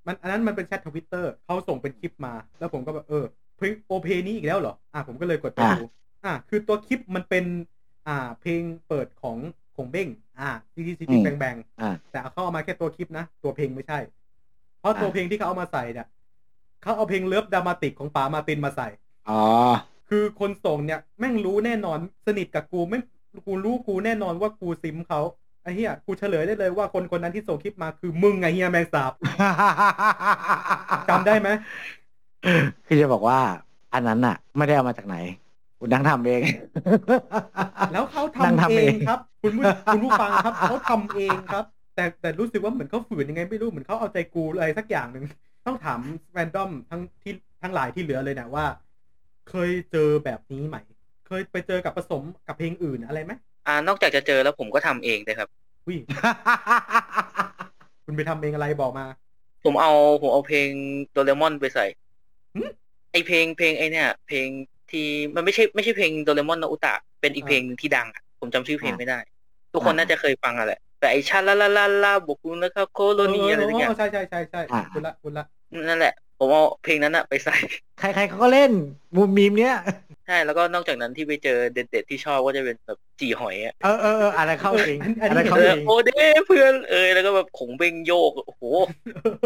มันอันนั้นมันเป็นแชททวิตเตอร์เขาส่งเป็นคลิปมา แล้วผมก็แบบเออเพลง OP นี้อีกแล้วเหรอ อ่าผมก็เลยกดไปอ่าดูอ่าคือตัวคลิปมันเป็น อ่า เพลงเปิดของขงเบ้ง อ่า Chiki Chiki Ban Ban อ่าแต่เขาเอามาแค่ตัวคลิปนะ ตัวเพลงไม่ใช่ เพราะตัวอ่าเพลงที่เขาเอามาใส่เนี่ยเขาเอาเพลง Love Dramatic ของป๋ามาร์ตินมาใส่อ๋อคือคนส่งเนี่ยแม่งรู้แน่นอนสนิทกับกูแม่งกูรู้กูแน่นอนว่ากูซิมเขา ไอ้เหี้ยกูเฉลยได้เลยว่าคนคนนั้นที่ส่งคลิปมาคือมึงไงเฮียแมงสาบจำได้ไหมคือจะบอกว่า อันนั้นน่ะ ไม่ได้เอามาจากไหนคุณนั่งทำเอง แล้วเขานั่งทำทำเอเองงครับ คุณผู้คุณผู้ฟังครับเขาทำเองครับ แต่แต่รู้สึกว่าเหมือนเขาฝืนยังไงไม่รู้เหมือนเขาเอาใจกูอะไรสักอย่างหนึ่งต้องถามแฟนดอมทั้งที่ทั้งหลายที่เหลือเลยนะว่า เคยเจอแบบนี้ไหม เคยไปเจอกับผสมกับเพลงอื่นอะไรไหม อ่านอกจากจะเจอแล้วผมก็ทำเองเลยครับวิคุณไปทำเองอะไรบอกมา ผมเอาผมเอาเพลงโดเรมอนไปใส่หึไอเพลงเพลงไอเนี่ย เพลงที่มันไม่ใช่ไม่ใช่เพลงโดเรมอนนาอุตะ เป็นอีกอ่าเพลงหนึ่งที่ดังอะผมจำชื่อเพลงอ่าไม่ได้ ทุกคนอ่าน่าจะเคยฟังอะแหละแต่ไอชาลาลาลาลาบุกุนะครับโคโลนีอะไรสักอย่างใช่ใช่ใช่ใช่อ่าคุณละคุณละนั่นแหละ ผมเอาเพลงนั้นอะไปใส่ ใครๆเขาก็เล่นมูมีมเนี้ยใช่แล้วก็นอกจากนั้นที่ไปเจอเด็ดๆที่ชอบก็จะเป็นแบบจีหอยอะเออเออเอออะไรเข้าจริงอะไรเอเข้าอจริงโอเด้เพื่อนเอยแล้วก็แบบขงเบงโยกโอ้โห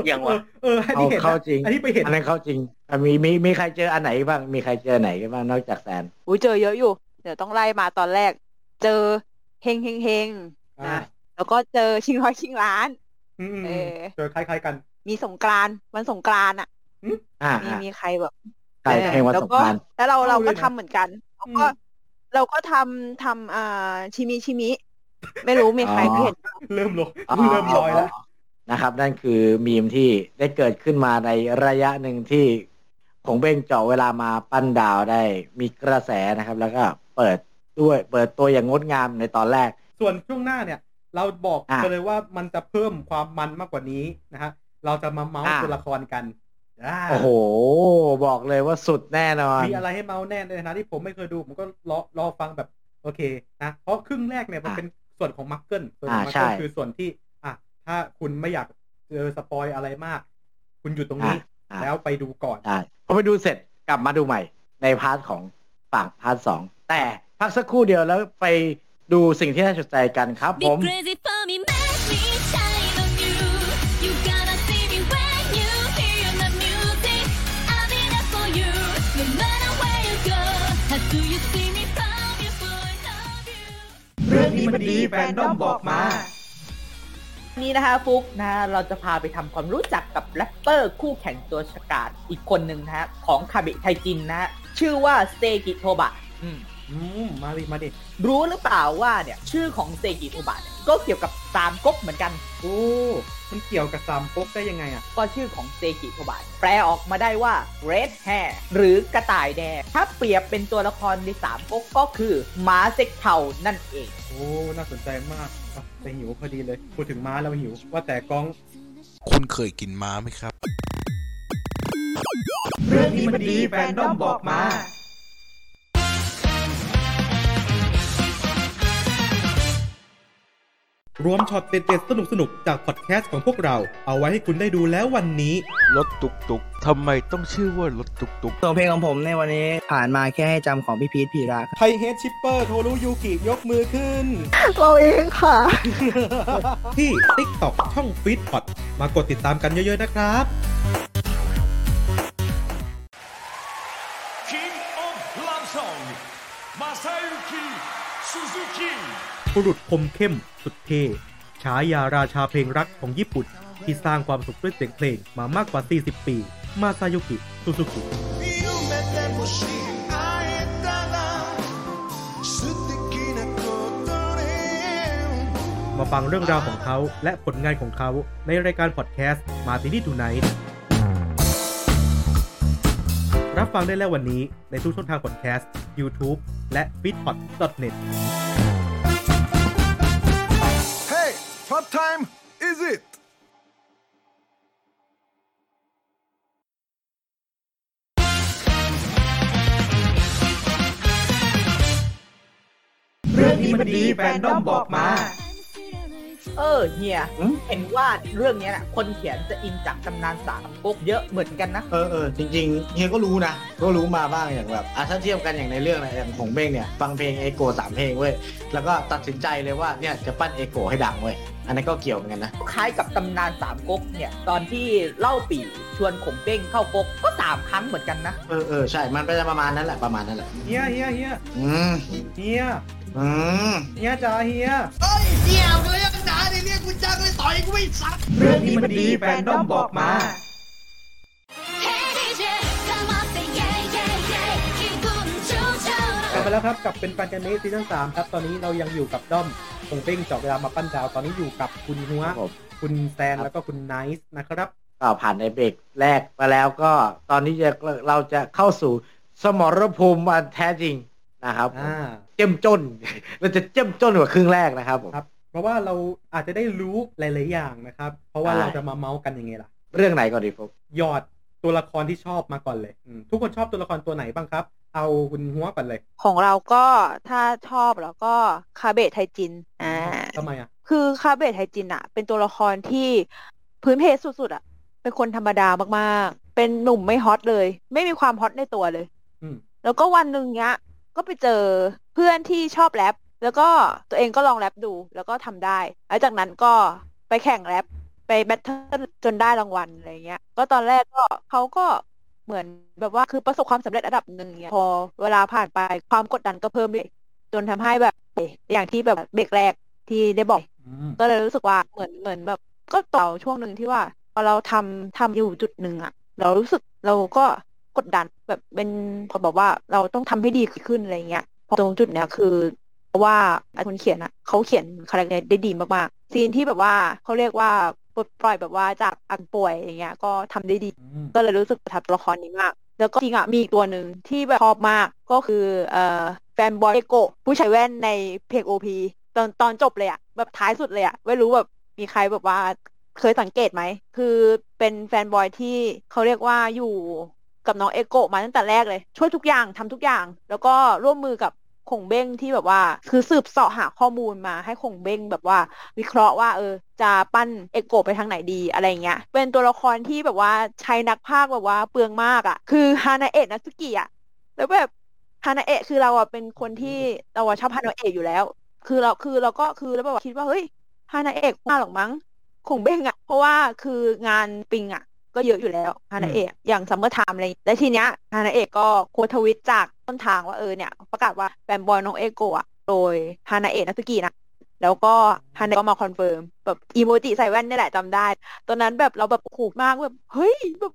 อย่างวะเอออันเอานี้เห็นเข้านะจริงอันนี้ไปเห็นอันนั้นเข้าจริงอะมีมีมีใครเจออันไหนบ้างมีใครเจอไหนกันบ้างนอกจากแซนอุ้ยเจอเยอะอยู่ เดี๋ยวต้องไล่มาตอนแรก เจอเฮงเฮงเฮงอ่านะแล้วก็เจอชิงร้อยชิงล้านอืมเออเจอคล้ายๆกัน มีสงกรานต์วันสงกรานต์อะ อ่ามีอ่ามีใครแบบใช่เพลงวันแล้วสงก็กรานต์แล้วเราเราเข้าเลก็ยนะทำเหมือนกันเราก็อืมเราก็ทำทำอ่าชิมิชิมิ ไม่รู้มีใครเห็นเริ่มลงอ๋อเริ่มลอยแล้วนะครับ นั่นคือมีมที่ได้เกิดขึ้นมาในระยะหนึ่งที่ของเบ้งเจาะเวลามาปั้นดาวได้ มีกระแสนะครับ แล้วก็เปิดด้วยเปิดตัวอย่างงดงามในตอนแรก ส่วนช่วงหน้าเนี่ย เราบอกอะไปเลยว่ามันจะเพิ่มความมันมากกว่านี้นะฮะเราจะมาเมาส์อะตัวละครกันอ่า โอ้โห บอกเลยว่าสุดแน่นอน มีอะไรให้เมาส์แน่ในฐานะที่ผมไม่เคยดู ผมก็รอรอฟังแบบ โอเคนะเพราะครึ่งแรกเนี่ยมันอะเป็นส่วนของมักเกิลส่วนของอ่ามักใช่เกิลคือส่วนที่ อะ ถ้าคุณไม่อยากเจอ spoil อะไรมาก คุณอยู่ตรงนี้อะแล้วไปดูก่อนใช่พอไปดูเสร็จกลับมาดูใหม่ ใน part ของฝั่ง part สองแต่พักสักครู่เดียวแล้วไปดูสิ่งที่น่าสนใจกันครับผ Be ม เรื่องนี้มันดีแฟนด้อมบอกมา นี่นะคะฟุกนะเราจะพาไปทำความรู้จักกับแร็ปเปอร์คู่แข่งตัวฉกาจอีกคนหนึ่งนะฮะของคาเบะไทจินนะฮะชื่อว่าเซกิโทบะอืมอืมมาดิมาดิรู้หรือเปล่าว่าเนี่ยชื่อของเซกิโทบะเนี่ยก็เกี่ยวกับ สามก๊กเหมือนกัน โอ้ มันเกี่ยวกับสามก๊กได้ยังไงอะ ก็ชื่อของเซกิโทบะแปลออกมาได้ว่า red hare หรือกระต่ายแดง ถ้าเปรียบเป็นตัวละครในสามก๊กก็คือม้าเซ็กเธาว์นั่นเอง โอ้ น่าสนใจมากอะแต่หิวพอดีเลย พูดถึงม้าแล้วหิว ว่าแต่กอง คุณเคยกินม้าไหมครับ เรื่องนี้มันดีแฟนด้อมบอกมา รวมช็อตเด็ดๆ สนุกๆ จากพอดแคสต์ของพวกเรา เอาไว้ให้คุณได้ดูแล้ววันนี้ รถตุกตุกทำไมต้องชื่อว่ารถตุกตุกส่วนเพลงของผมในวันนี้ผ่านมาแค่ให้จำของพี่พีทพีระครับไทเฮดชิปเปอร์โทรุยูกิยกมือขึ้น เราเองค่ะ ที่ TikTok ช่องฟีดพอดมากดติดตามกันเยอะๆ นะครับ King of Love Song Masayuki Suzuki บุรุษคมเข้มสุดเท่ฉายาราชาเพลงรักของญี่ปุ่น ที่สร้างความสุขด้วยเสียงเพลงมามากกว่า 40 ปี มาซาโยกิซูซุกิมาฟังเรื่องราวของเขาและผลงานของเขาในรายการพอดแคสต์มาตินี่ทูไนท์รับฟังได้แล้ววันนี้ในทุกช่องทางพอดแคสต์ YouTube และ f e e d p o d n e t what time is it เรื่องนี้มันดีแฟนดอมบอกมา เออเฮียเห็นว่าเรื่องเนี้ยนะคนเขียนจะอินจากตำนานสามก๊กเยอะเหมือนกันนะ เออเออจริงๆเฮียก็รู้นะ ก็รู้มาบ้างอย่างแบบอะถ้าเทียบกันอย่างในเรื่องนะอย่างของเบ้งเนี่ย ฟังเพลงเอโกสามเพลงเว้ย แล้วก็ตัดสินใจเลยว่าเนี่ยจะปั้นเอโกให้ดังเว้ยอันนั้นก็เกี่ยวเหมือนกันนะ คล้ายกับตำนานสามก๊กเนี่ย ตอนที่เล่าปีชวนขงเบ้งเข้าก๊กก็สามครั้งเหมือนกันนะ เออเออใช่ มันเป็นประมาณนั้นแหละประมาณนั้นแหละเฮียเฮียเฮียอืมเฮีย เฮียจ้าเฮียเฮ้ยเฮียมึเรยกหนาในเรียกกูจ้างเลยต่อยกูไม่สักเรื่องนี้มันดีแฟนด้อมบอกมาไปแล้วครับกับเป็นแฟนกันเนสซีซั่นสามครับ ตอนนี้เรายังอยู่กับด้อมคงเป้งเจาะเวลามาปั้นดาว ตอนนี้อยู่กับคุณหัวคุณแซนแล้วก็คุณไนซ์นะครับก็ผ่านในเบรกแรกไปแล้วก็ตอนนี้จะเราจะเข้าสู่สมรภูมิแท้จริง นะครับผมอ่าเจ้มจนเราจะเจ้มจนกว่าครึ่งแรกนะครับผมครับเพราะว่าเราอาจจะได้รู้หลาย ๆ อย่างนะครับ เพราะว่าใช่เราจะมาเมาส์กันยังไงล่ะ เรื่องไหนก่อนดีฟุกหยอดตัวละครที่ชอบมาก่อนเลยอืมทุกคนชอบตัวละครตัวไหนบ้างครับ เอาคุณหัวก่อนเลย ของเราก็ถ้าชอบแล้วก็คาเบะไทจินอ่าทำไมอะคือคาเบะไทจินอะเป็นตัวละครที่พื้นเพสุด ๆอะเป็นคนธรรมดามาก ๆ เป็นหนุ่มไม่ฮอตเลย ไม่มีความฮอตในตัวเลยอืมแล้วก็วันหนึ่งเนี้ย ก็ไปเจอเพื่อนที่ชอบแรปแล้วก็ตัวเองก็ลองแรปดู แล้วก็ทำได้หลังจากนั้นก็ไปแข่งแรปไปแบทเทิลจนได้รางวัลอะไรเงี้ย ก็ตอนแรกก็เขาก็เหมือนแบบว่าคือประสบความสำเร็จระดับหนึ่งเนี่ยพอเวลาผ่านไปความกดดันก็เพิ่มเลยจนทำให้แบบเอ๊ะอย่างที่แบบเบรกแรกที่ได้บอกอืมก็เลยรู้สึกว่าเหมือนเหมือนแบบ ก็ต่อช่วงหนึ่งที่ว่าพอเราทำทำอยู่จุดหนึ่งอะเรารู้สึกเราก็ กดดันแบบเป็นพอบอกว่าเราต้องทำให้ดีขึ้นอะไรเงี้ยพอตรงจุดเนี้ยคือเพราะว่าไอ้คนเขียนอะเขาเขียน character ได้ดีมากๆซีนที่แบบว่าเขาเรียกว่าปลดปล่อยแบบว่าจากอาการป่วยอย่างเงี้ยก็ทำได้ดีอืมก็เลยรู้สึกประทับตัวละครนี้มาก แล้วก็จริงอะมีอีกตัวหนึ่งที่แบบชอบมากก็คือเอ่อแฟนบอยเอโกะผู้ใช้แว่นในเพลงโอพีตอนตอนจบเลยอะแบบท้ายสุดเลยอะไม่รู้แบบมีใครแบบว่าเคยสังเกตไหม คือเป็นแฟนบอยที่เขาเรียกว่าอยู่ กับน้องเอโกะมาตั้งแต่แรกเลย ช่วยทุกอย่างทำทุกอย่าง แล้วก็ร่วมมือกับคงเบ้งที่แบบว่า คือสืบเสาะหาข้อมูลมาให้คงเบ้งแบบว่า วิเคราะห์ว่า เออ จะปั้นเอโกไปทางไหนดีอะไรเงี้ย เป็นตัวละครที่แบบว่าใช้นักพากย์แบบว่าเปลืองมากอะ คือฮานาเอะนัตสึกิอะแล้วแบบฮานาเอะคือเราอะเป็นคนที่เราอะชอบฮานาเอะอยู่แล้ว คือเราคือเราก็คือแล้วแบบว่าคิดว่าเฮ้ยฮานาเอะมาหรอกมั้งขงเบ้งอะเพราะว่าคืองานปิงอะ ก็เยอะอยู่แล้วฮานาเอะอย่าง Summer Time อะไรแล้วทีเนี้ยฮานาเอะก็ quote tweet จากต้นทางว่าเออเนี่ย ประกาศว่า fanboy น้องเอโกะอะโดยฮานาเอะนัตสึกินะแล้วก็ฮานาเอะก็มา confirm แบบอีโมจิใส่แว่นนี่แหละจำได้ ตอนนั้นแบบเราแบบช็อกมากแบบเฮ้ยแบบ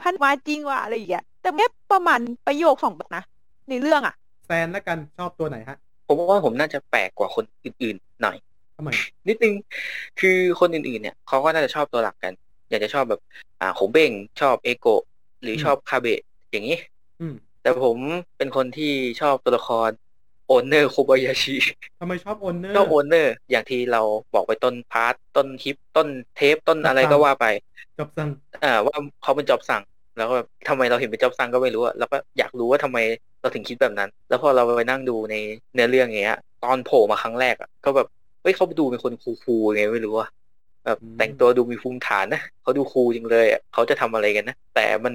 มันมาจริงว่ะอะไรอย่างเงี้ยแต่แค่ประมาณประโยคสองแบบนะ ในเรื่องอะแซนแล้วกันชอบตัวไหนฮะ ผมว่าผมน่าจะแปลกกว่าคนอื่นๆหน่อยทำไมนิดนึงคือคนอื่นๆเนี่ยเขาก็น่าจะชอบตัวหลักกัน อยากจะชอบแบบ อ่าขงเบ้งชอบเอโกะหรือชอบคาเบะอย่างนี้อืมแต่ผมเป็นคนที่ชอบตัวละคร owner โคบายาชิทำไมชอบ owner ก็โอนเนอร์ อย่างที่เราบอกไปต้นพาร์ทต้นคลิป ต้นเทปต้นอะไรก็ว่าไปจบสั่งอ่าว่าเขาเป็นจอบสั่ง แล้วก็แบบทำไมเราเห็นเป็นจอบสั่งก็ไม่รู้อะเราก็อยากรู้ว่าทำไมเราถึงคิดแบบนั้น แล้วพอเราไปนั่งดูในเนื้อเรื่องอย่างเงี้ย ตอนโผล่มาครั้งแรกอะก็แบบเฮ้ยเขาดูเป็นคนคูลๆไงไม่รู้อะ แบบแต่งตัวดูมีภูมิฐานนะเขาดูคูลจริงเลยอะเขาจะทำอะไรกันนะแต่มัน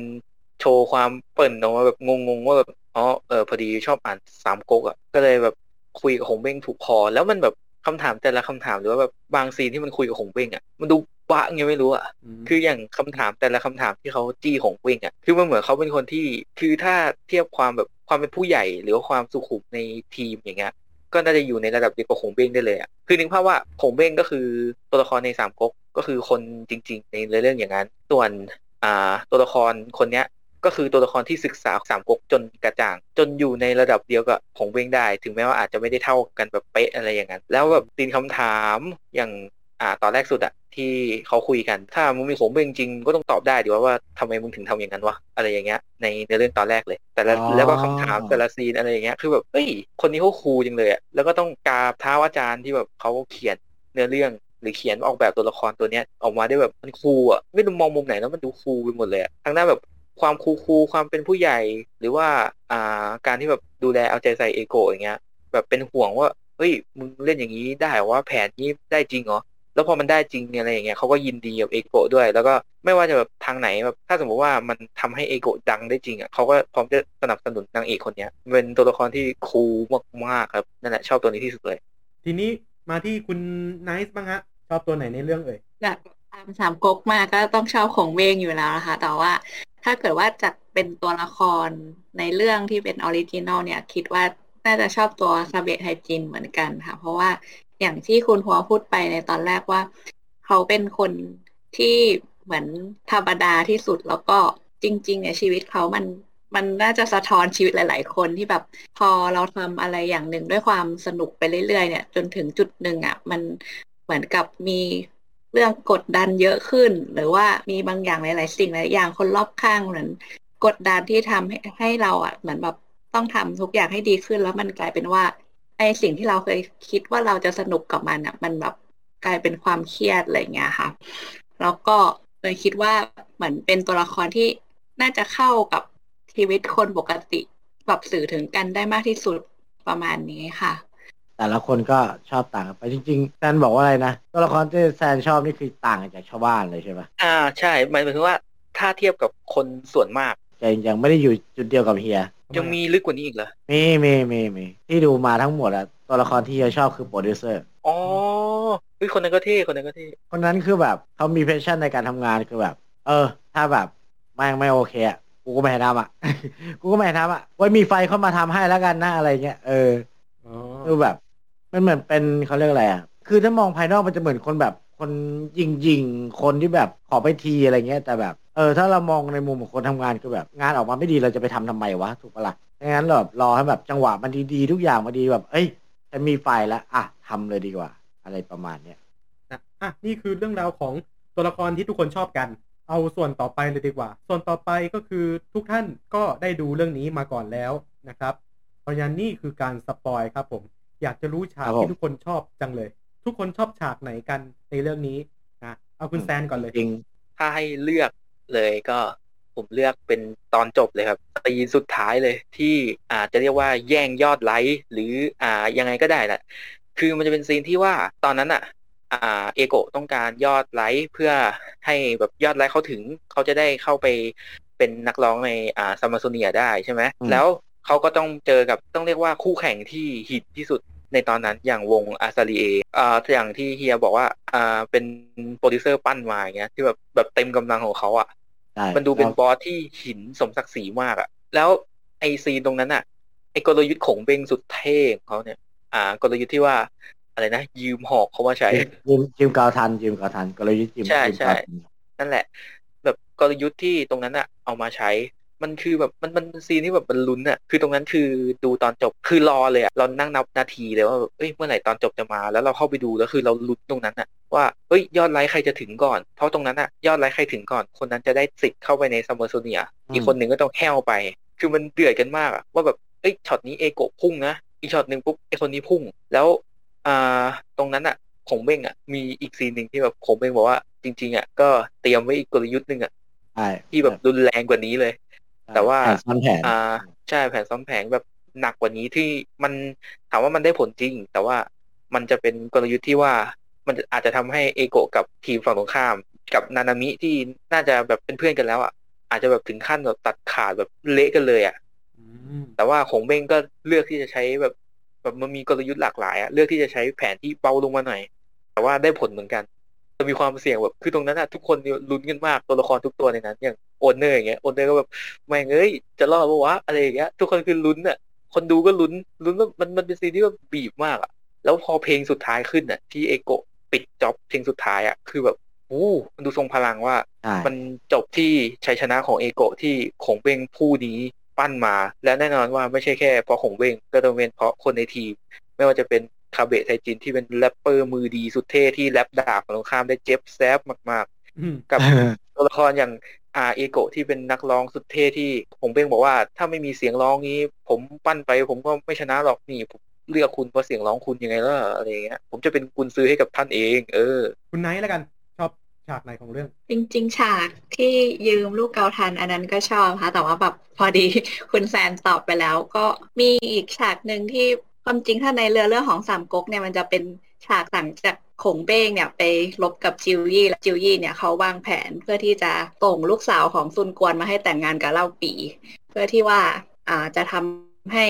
โชว์ความเปิ่นออกมาแบบงงๆว่าแบบอ๋อเออพอดีชอบอ่านสามก๊กอะก็เลยแบบคุยกับหงเบ้งถูกคอ แล้วมันแบบคำถามแต่ละคำถามหรือว่าแบบบางซีนที่มันคุยกับหงเบ้งอะมันดูบ้าไงไม่รู้อะมคืออย่างคำถามแต่ละคำถามที่เขาจี้ของเว้งอะคือมันเหมือนเขาเป็นคนที่คือถ้าเทียบความแบบความเป็นผู้ใหญ่ หรือว่าความสุขุมในทีมอย่างเงี้ย ก็น่าจะอยู่ในระดับเดียวกับหงเบ้งได้เลยอะคือนึกภาพว่าหงเบ้งก็คือตัวละครในสามก๊กก็คือคนจริง ๆ ในเรื่องอย่างนั้น ส่วนอ่าตัวละครคนเนี้ยก็คือตัวละครที่ศึกษาสามก๊กจนกระจ่าง จนอยู่ในระดับเดียวกับหงเบ้งได้ ถึงแม้ว่าอาจจะไม่ได้เท่ากันแบบเป๊ะอะไรอย่างนั้น แล้วแบบตีนคำถามอย่าง อ่า ตอนแรกสุดอะที่เขาคุยกัน ถ้ามึงมีผมเป็นจริงๆก็ต้องตอบได้ดีว่าว่าทำไมมึงถึงทำอย่างนั้นวะอะไรอย่างเงี้ยในในเรื่องตอนแรกเลย แต่ละอ๋อแล้วก็คำถามแต่ละซีนอะไรอย่างเงี้ยคือแบบเฮ้ยคนนี้เขาคูลจังเลยอะแล้วก็ต้องกราบเท้าอาจารย์ที่แบบเขาเขียนเนื้อเรื่องหรือเขียนออกแบบตัวละครตัวเนี้ยออกมาได้แบบมันคูลอะไม่รู้มองมุมไหนแล้วมันดูคูลไปหมดเลยอะทั้งด้านแบบความคูลๆความเป็นผู้ใหญ่ หรือว่าอ่าการที่แบบดูแลเอาใจใส่เอโกะอย่างเงี้ย แบบเป็นห่วงว่าเฮ้ยมึงเล่นอย่างนี้ได้เหรอว่าแผนนี้ได้จริงเหรอ แล้วพอมันได้จริงเนี่ยอะไรอย่างเงี้ยเขาก็ยินดีกับเอโกะด้วย แล้วก็ไม่ว่าจะแบบทางไหนแบบถ้าสมมติว่ามันทำให้เอโกะดังได้จริงอะเขาก็พร้อมจะสนับสนุนนางเอกคนเนี้ยเป็นตัวละครที่คูลมากๆครับนั่นแหละชอบตัวนี้ที่สุดเลย ทีนี้มาที่คุณไนซ์บ้างฮะชอบตัวไหนในเรื่องเอ่ยแบบตามสามก๊กมาก็ต้องชอบขงเบ้งอยู่แล้วนะคะ แต่ว่าถ้าเกิดว่าจะเป็นตัวละครในเรื่องที่เป็น original เนี่ย คิดว่าน่าจะชอบตัวคาเบะไทจินเหมือนกันค่ะ เพราะว่า อย่างที่คุณหัวพูดไปในตอนแรกว่า เขาเป็นคนที่เหมือนธรรมดาที่สุดแล้วก็จริง ๆ เนี่ยชีวิตเขามันมันน่าจะสะท้อนชีวิตหลาย ๆ คนที่แบบพอเราทำอะไรอย่างหนึ่งด้วยความสนุกไปเรื่อย ๆ เนี่ย จนถึงจุดหนึ่งอะ มันเหมือนกับมีเรื่องกดดันเยอะขึ้น หรือว่ามีบางอย่างหลาย ๆ สิ่งหลายอย่างคนรอบข้างเหมือนกดดันที่ทำให้ให้เราอะเหมือนแบบต้องทำทุกอย่างให้ดีขึ้น แล้วมันกลายเป็นว่า ไอ้สิ่งที่เราเคยคิดว่าเราจะสนุกกับมันอะ มันแบบกลายเป็นความเครียดอะไรอย่างเงี้ยค่ะ แล้วก็เลยคิดว่าเหมือนเป็นตัวละครที่น่าจะเข้ากับชีวิตคนปกติแบบสื่อถึงกันได้มากที่สุดประมาณนี้ค่ะ แต่ละคนก็ชอบต่างกันไปจริงๆแซนบอกว่าอะไรนะตัวละครที่แซนชอบนี่คือต่างกันจากชาวบ้านเลยใช่ปะอ่าใช่หมายถึงว่าถ้าเทียบกับคนส่วนมากแต่ยังไม่ได้อยู่จุดเดียวกับเฮีย ยังมีลึกกว่านี้อีกเหรอ มีมีมีมีที่ดูมาทั้งหมดอะตัวละครที่เฮียชอบคือโปรดิวเซอร์ อ๋อเฮ้ยคนนั้นก็เท่ คนนั้นก็เท่ คนนั้นคือแบบเขามีเพชชั่นในการทำงานคือแบบ เออ ถ้าแบบแม่งไม่โอเคอะกูก็ไม่ให้ทำอะกูก็ไม่ให้ทำอะไว้มีไฟเข้ามาทำให้แล้วกันนะอะไรเงี้ย เอออ๋อคือแบบ มันเหมือนเป็นเขาเรียกอะไรอะคือถ้ามองภายนอกมันจะเหมือนคนแบบคนยิงยิงๆคนที่แบบขอไปทีอะไรเงี้ย แต่แบบ เออถ้าเรามองในมุมของคนทำงานคือแบบ งานออกมาไม่ดีเราจะไปทำทำไมวะถูกปะล่ะดังนั้นแบบรอให้แบบจังหวะมันดีๆทุกอย่างมาดีแบบ เอ้ยฉันมีไฟแล้วอะทำเลยดีกว่า อะไรประมาณเนี้ยนะอะนี่คือเรื่องราวของตัวละครที่ทุกคนชอบกัน เอาส่วนต่อไปเลยดีกว่า ส่วนต่อไปก็คือทุกท่านก็ได้ดูเรื่องนี้มาก่อนแล้วนะครับ เพราะฉะนั้นนี่คือการสปอยครับผม อยากจะรู้ฉากครับผมที่ทุกคนชอบจังเลย ทุกคนชอบฉากไหนกันในเรื่องนี้นะเอาคุณแซนก่อนเลยจริงถ้าให้เลือก เลยก็ผมเลือกเป็นตอนจบเลยครับตีนสุดท้ายเลย ที่อาจจะเรียกว่าแย่งยอดไลค์หรืออ่ายังไงก็ได้แหละคือมันจะเป็น scene ที่ว่าตอนนั้นอะ อ่า เอโกะต้องการยอดไลค์เพื่อให้แบบยอดไลค์เขาถึง เขาจะได้เข้าไปเป็นนักร้องในอ่าซัมเมอร์โซเนียได้ใช่ไหมอืมแล้วเขาก็ต้องเจอกับต้องเรียกว่าคู่แข่งที่ฮิตที่สุด ในตอนนั้นอย่างวงอาซาลีเออ่าอย่างที่เฮียบอกว่าอ่าเป็นโปรดิวเซอร์ปั้นมาอย่างเงี้ยที่แบบแบบเต็มกำลังของเขาอะใช่มันดูเป็นแล้วบอสที่หินสมศักดิ์ศรีมากอะแล้วไอซีนตรงนั้นอะไอกลยุทธ์ของเบงสุดเท่ของเขาเนี่ย อ่ากลยุทธ์ที่ว่าอะไรนะ ยืมหอกเขามาใช้จิมจิมกาวทันจิมกาวทันกลยุทธ์จิมใช่จิมใช่กาวทันนั่นแหละ แบบกลยุทธ์ที่ตรงนั้นอะเอามาใช้ มันคือแบบมันมันซีนที่แบบมันลุ้นอะคือตรงนั้นคือดูตอนจบคือรอเลยอะเรานั่งนับนาทีเลยว่าแบบเอ้ยเมื่อไหร่ตอนจบจะมา แล้วเราเข้าไปดูแล้วคือเราลุ้นตรงนั้นอะว่าเฮ้ยยอดไลค์ใครจะถึงก่อน เพราะตรงนั้นอะยอดไลค์ใครถึงก่อน คนนั้นจะได้สิทธิ์เข้าไปในซัมเมอร์โซเนียอีกคนหนึ่งก็ต้องแห้วไป คือมันเดือดกันมากอะว่าแบบเอ้ยช็อตนี้เอโกะพุ่งนะอีกช็อตหนึ่งปุ๊บไอคนนี้พุ่ง แล้วอ่าตรงนั้นอะขงเบ้งอะมีอีก scene หนึ่งที่แบบขงเบ้งบอกว่าจริง ๆอะก็เตรียมไว้อีกกลยุทธ์หนึ่งอะใช่ที่แบบรุนแรงกว่านี้เลย แต่ว่าแผนซ้อนแผนอ่าใช่แผนซ้อนแผนแบบหนักกว่านี้ที่มันถามว่ามันได้ผลจริง แต่ว่ามันจะเป็นกลยุทธ์ที่ว่ามันอาจจะทำให้เอโกะกับทีมฝั่งตรงข้าม กับนานามิที่น่าจะแบบเป็นเพื่อนกันแล้วอะอาจจะแบบถึงขั้นแบบตัดขาดแบบเละกันเลยอะอืมแต่ว่าขงเบ้งก็เลือกที่จะใช้แบบแบบมันมีกลยุทธ์หลากหลายอะเลือกที่จะใช้แผนที่เบาลงมาหน่อย แต่ว่าได้ผลเหมือนกัน จะมีความเสี่ยงแบบคือตรงนั้นอะทุกคนลุ้นกันมากตัวละครทุกตัวในนั้น อย่าง owner อย่างเงี้ย owner ก็แบบแม่งเอ้ยจะรอดปะวะอะไรอย่างเงี้ยทุกคนคือลุ้นอะคนดูก็ลุ้นลุ้นว่ามันมันเป็น scene ที่แบบบีบมากอะแล้วพอเพลงสุดท้ายขึ้นอะที่เอโกะปิด job เพลงสุดท้ายอะคือแบบโอ้มันดูทรงพลังว่าใช่มันจบที่ชัยชนะของเอโกะที่ขงเบ้งผู้นี้ปั้นมา และแน่นอนว่าไม่ใช่แค่เพราะขงเบ้งก็ต้องเป็นเพราะคนในทีม ไม่ว่าจะเป็น คาเบะไทจินที่เป็นแรปเปอร์มือดีสุดเท่ที่แรปด่าฝั่งตรงข้ามได้เจ็บแซบมากอืมๆกับตัวละครอย่างอาเอโกะที่เป็นนักร้องสุดเท่ที่ผมเบ้งบอกว่า ถ้าไม่มีเสียงร้องนี้ ผมปั้นไป ผมก็ไม่ชนะหรอกนี่ผมเลือกคุณเพราะเสียงร้องคุณยังไงล่ะอะไรอย่างเงี้ยผมจะเป็นกุญซื้อให้กับท่านเอง เออ คุณไนท์แล้วกันชอบฉากไหนของเรื่อง จริง ๆ ฉากที่ยืมลูกเกาทันอันนั้นก็ชอบค่ะแต่ว่าแบบพอดีคุณแซนตอบไปแล้วก็มีอีกฉากหนึ่งที่ ความจริงถ้าในเรือเรื่องของสามก๊กเนี่ยมันจะเป็นฉากหลังจากขงเบ้งเนี่ยไปลบกับจิวยี่และจิวยี่เนี่ยเขาวางแผนเพื่อที่จะส่งลูกสาวของซุนกวนมาให้แต่งงานกับเล่าปี เพื่อที่ว่าอ่าจะทำให้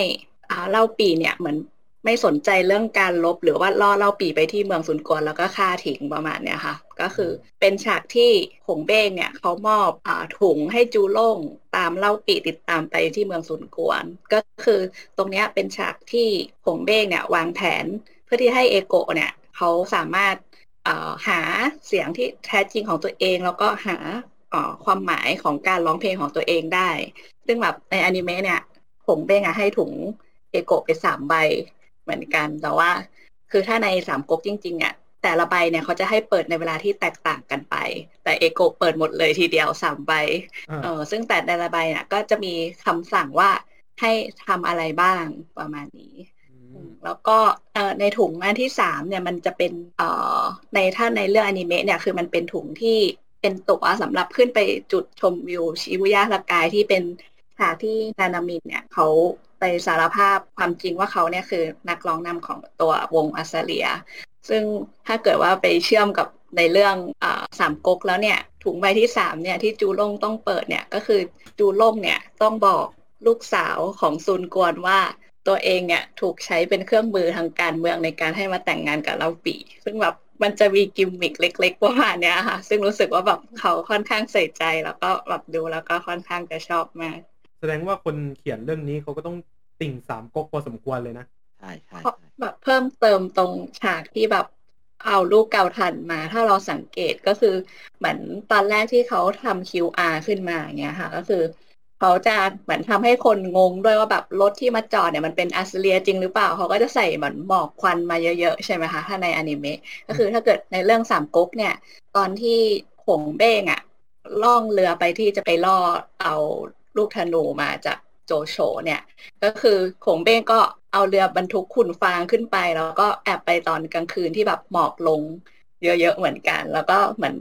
อ่าเล่าปีเนี่ยเหมือน ไม่สนใจเรื่องการลบหรือว่าล่อเล่าปีไปที่เมืองซุนกวนแล้วก็ฆ่าทิ้งประมาณเนี้ยค่ะ ก็คือเป็นฉากที่หงเบ้งเนี่ยเขามอบอ่าถุงให้จูโล่งตามเล่าปีติดตามไปที่เมืองซุนกวน ก็คือตรงเนี้ยเป็นฉากที่หงเบ้งเนี่ยวางแผนเพื่อที่ให้เอโกะเนี่ยเขาสามารถอ่อหาเสียงที่แท้จริงของตัวเองแล้วก็หาอ่อความหมายของการร้องเพลงของตัวเองได้ ซึ่งแบบในอนิเมะเนี่ยหงเบ้งอะให้ถุงเอโกะไปสามใบ เหมือนกัน แต่ว่า คือถ้าในสามก๊กจริงๆอะแต่ละใบเนี่ยเขาจะให้เปิดในเวลาที่แตกต่างกันไป แต่เอโกะเปิดหมดเลยทีเดียวสามใบอ่าเออซึ่งแต่แต่ละใบเนี่ยก็จะมีคำสั่งว่าให้ทำอะไรบ้างประมาณนี้ แล้วก็เอ่อในถุงอันที่สามเนี่ยมันจะเป็นเอ่อในถ้าในเรื่องอนิเมะเนี่ยคือมันเป็นถุงที่เป็นตั๋วสำหรับขึ้นไปจุดชมวิวชิบุย่าสกายที่เป็นฉากที่นานามินเนี่ยเขา ไปสารภาพความจริงว่าเขาเนี่ยคือนักร้องนำของตัววงอัสเลีย ซึ่งถ้าเกิดว่าไปเชื่อมกับในเรื่องอสามก๊กแล้วเนี่ย ถุงใบที่สามเนี่ยที่จูล่งต้องเปิดเนี่ยก็คือจูล่งเนี่ยต้องบอกลูกสาวของซุนกวนว่าตัวเองเนี่ยถูกใช้เป็นเครื่องมือทางการเมืองในการให้มาแต่งงานกับเล่าปี ซึ่งแบบมันจะมีกิมมิคเล็กๆประมาณเนี้ยค่ะ ซึ่งรู้สึกว่าแบบเขาค่อนข้างใส่ใจแล้วก็แบบดูแล้วก็ค่อนข้างจะชอบมาก แสดงว่าคนเขียนเรื่องนี้เขาก็ต้องติ่งสามก๊กพอสมควรเลยนะใช่ใช่เพราะแบบเพิ่มเติมตรงฉากที่แบบเอาลูกเกาทันมา ถ้าเราสังเกตก็คือเหมือนตอนแรกที่เขาทำ QR ขึ้นมาอย่างเงี้ยค่ะ ก็คือเขาจะเหมือนทำให้คนงงด้วยว่าแบบรถที่มาจอดเนี่ยมันเป็นอัสเลียจริงหรือเปล่า เขาก็จะใส่เหมือนหมอกควันมาเยอะๆ ใช่ไหมคะ ถ้าในอนิเมะก็คือถ้าเกิดในเรื่องสามก๊กเนี่ย ตอนที่หงเบ้งอะล่องเรือไปที่จะไปล่อเอา ลูกธนูมาจากโจโฉเนี่ย ก็คือขงเบ้งก็เอาเรือบรรทุกขุนฟางขึ้นไป แล้วก็แอบไปตอนกลางคืนที่แบบหมอกลง เยอะๆเหมือนกัน แล้วก็เหมือน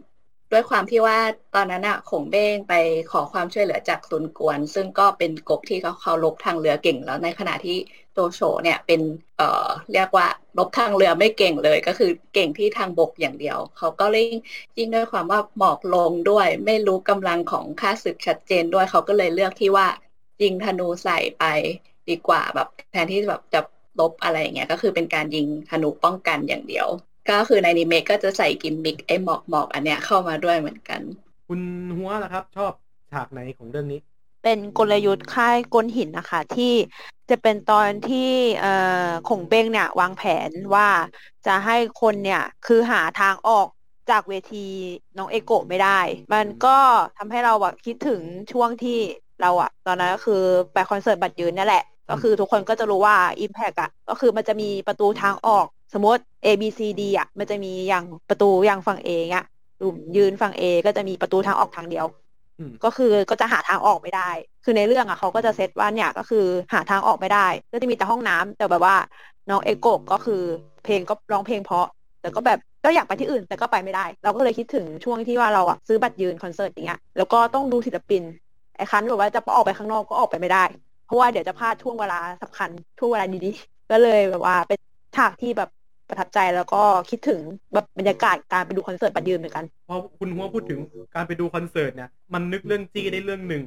ด้วยความที่ว่าตอนนั้นอะขงเบ้งไปขอความช่วยเหลือจากซุนกวน ซึ่งก็เป็นกบที่เขาเขาลบทางเรือเก่งแล้วในขณะที่ โจโฉเนี่ยเป็นเอ่อเรียกว่าลบทางเรือไม่เก่งเลยก็คือเก่งที่ทางบกอย่างเดียว เขาก็เลยยิ่งด้วยความว่าหมอกลงด้วย ไม่รู้กำลังของข้าศึกชัดเจนด้วยเขาก็เลยเลือกที่ว่ายิงธนูใส่ไปดีกว่าแบบแทนที่แบบจะลบอะไรอย่างเงี้ยก็คือเป็นการยิงธนูป้องกันอย่างเดียว ก็คือในอนิเมะก็จะใส่กิมมิคไอ้หมอกหมอกอันเนี้ยเข้ามาด้วยเหมือนกัน คุณหัวล่ะครับ ชอบฉากไหนของเรื่องนี้ เป็นกลยุทธ์ค่ายกลหินนะคะ ที่ จะเป็นตอนที่เอ่อขงเบ้งเนี่ย วางแผนว่าจะให้คนเนี่ยคือหาทางออกจากเวทีน้องเอโกะไม่ได้ มันก็ทำให้เราแบบคิดถึงช่วงที่เราอะตอนนั้นก็คือไปคอนเสิร์ตบัตรยืนนี่แหละ ก็คือทุกคนก็จะรู้ว่า Impact อะก็คือมันจะมีประตูทางออกสมมติ A B C D อะมันจะมีอย่างประตูอย่างฝั่ง A อะกลุ่มยืนฝั่ง A ก็จะมีประตูทางออกทางเดียว ก็คือก็จะหาทางออกไม่ได้ คือในเรื่องอะเขาก็จะเซตว่าเนี่ยก็คือหาทางออกไม่ได้ ก็จะมีแต่ห้องน้ำแต่แบบว่าน้องเอโกะก็คือเพลงก็ร้องเพลงเพราะ แต่ก็แบบก็อยากไปที่อื่นแต่ก็ไปไม่ได้ เราก็เลยคิดถึงช่วงที่ว่าเราอะซื้อบัตรยืนคอนเสิร์ตอย่างเงี้ย แล้วก็ต้องดูศิลปิน ไอ้คันแบบว่าจะออกไปข้างนอกก็ออกไปไม่ได้ เพราะว่าเดี๋ยวจะพลาดช่วงเวลาสำคัญช่วงเวลาดีๆ ก็เลยแบบว่าเป็นฉากที่แบบ ประทับใจแล้วก็คิดถึงแบบบรรยากาศการไปดูคอนเสิร์ตบัตรยืนเหมือนกันพอคุณหัวพูดถึงการไปดูคอนเสิร์ตเนี่ยมันนึกเรื่องจี้ได้เรื่องหนึ่ง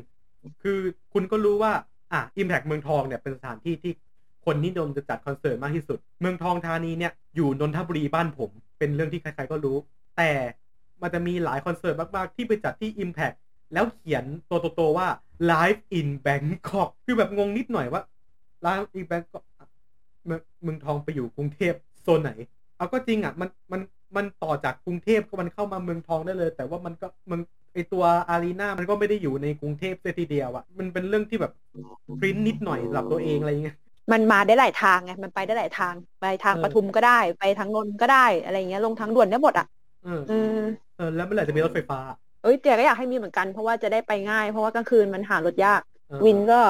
คือคุณก็รู้ว่าอะอิมแพกเมืองทองเนี่ยเป็นสถานที่ที่คนนิยมจะจัดคอนเสิร์ตมากที่สุด เมืองทองธานีเนี่ยอยู่นนทบุรีบ้านผม เป็นเรื่องที่ใครๆก็รู้ แต่มันจะมีหลายคอนเสิร์ตมากๆที่ไปจัดที่ Impact แล้วเขียนตัวโตๆว่า Live in Bangkok คือแบบงงนิดหน่อยว่า Live in Bangkok เมืองทองไปอยู่กรุงเทพ โซนไหน เอาก็จริงอะ มันมันมันต่อจากกรุงเทพก็มันเข้ามาเมืองทองได้เลย แต่ว่ามันก็เมืองไอตัวอารีนามันก็ไม่ได้อยู่ในกรุงเทพเสียทีเดียวอะมันเป็นเรื่องที่แบบปริ้นนิดหน่อยสำหรับตัวเองอะไรอย่างเงี้ยมันมาได้หลายทางไงมันไปได้หลายทางไปทางเออปทุมก็ได้ไปทางนนท์ก็ได้อะไรเงี้ยลงทางด่วนได้หมดอะเออเออเออแล้วเมื่อไหร่จะมีรถไฟฟ้าเอ้ยแต่ก็อยากให้มีเหมือนกันเพราะว่าจะได้ไปง่าย เพราะว่ากลางคืนมันหารถยากเออวินก็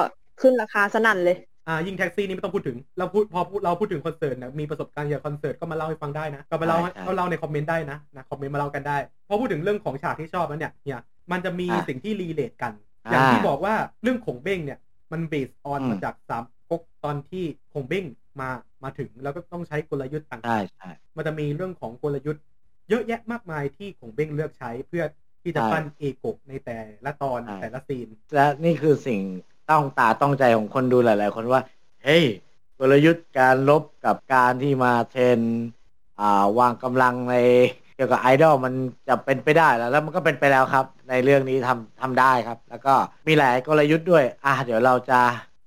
ขึ้นราคาสนั่นเลย อ่ายิ่งแท็กซี่นี่ไม่ต้องพูดถึง เราพูดพอพูดเราพูดถึงคอนเสิร์ตนะมีประสบการณ์เกี่ยวกับคอนเสิร์ตก็มาเล่าให้ฟังได้นะก็มาเล่าให้ใช่ใช่ก็เล่าในคอมเมนต์ได้นะนะคอมเมนต์มาเล่ากันได้พอพูดถึงเรื่องของฉากที่ชอบแล้วเนี่ยเนี่ยมันจะมีอะสิ่งที่ relate กัน อย่างอ่าที่บอกว่าเรื่องขงเบ้งเนี่ยมัน based on อืมมาจากสามก๊กตอนที่ขงเบ้งมามาถึงแล้วก็ต้องใช้กลยุทธ์ต่างใช่ใช่ๆมันจะมีเรื่องของกลยุทธ์ เยอะแยะมากมายที่ขงเบ้งเลือกใช้เพื่อที่จะใช่ปั้นเอโกะในแต่ละตอนใช่แต่ละ scene และนี่คือสิ่ง ต้องตาต้องใจของคนดูหลาย ๆ คนว่า เฮ้ยกลยุทธ์การรบกับการที่มา trainอ่าวางกำลังในเกี่ยวกับไอดอลมันจะเป็นไปได้แล้ว แล้วมันก็เป็นไปแล้วครับ ในเรื่องนี้ทำทำได้ครับ แล้วก็มีหลายกลยุทธ์ด้วย อะเดี๋ยวเราจะ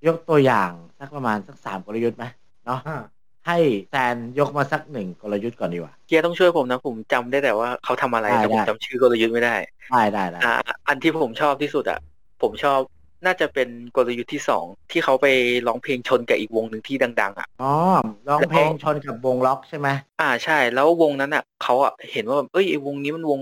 ยกตัวอย่างสักประมาณสักสามกลยุทธ์ไหมเนาะอ่าให้แซนยกมาสักหนึ่งกลยุทธ์ก่อนดีกว่าเกียร์ต้องช่วยผมนะผมจำได้แต่ว่าเขาทำอะไรได้แต่ผมได้จำชื่อกลยุทธ์ไม่ได้ได้ได้ได้อ่าอันที่ผมชอบที่สุดอะผมชอบ น่าจะเป็นกลยุทธ์ที่สองที่เขาไปร้องเพลงชนกับอีกวงหนึ่งที่ดัง ๆ อะอ๋อร้องเพลงชนกับวงล็อกใช่ไหมอ่าใช่ แล้ววงนั้นอะเขาอะเห็นว่าแบบเอ้ยไอ้วงนี้มันวง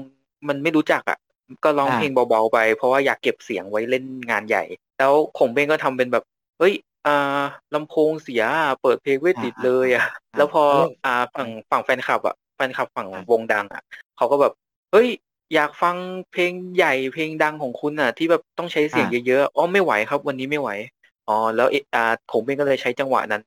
มันไม่รู้จักอะก็ร้องอ่าเพลงเบาๆไป เพราะว่าอยากเก็บเสียงไว้เล่นงานใหญ่ แล้วคงเบ้งก็ทำเป็นแบบเฮ้ยอ่าลำโพงเสียอะเปิดเพลงไม่ติดเลยอะ แล้วพออ่าฝั่งฝั่งแฟนคลับอะแฟนคลับฝั่งวงดังอะเขาก็แบบเฮ้ย อยากฟังเพลงใหญ่เพลงดังของคุณอะ ที่แบบต้องใช้เสียงเยอะๆอ๋อไม่ไหวครับ วันนี้ไม่ไหวอ๋อแล้วเออ่าผมเองก็เลยใช้จังหวะนั้น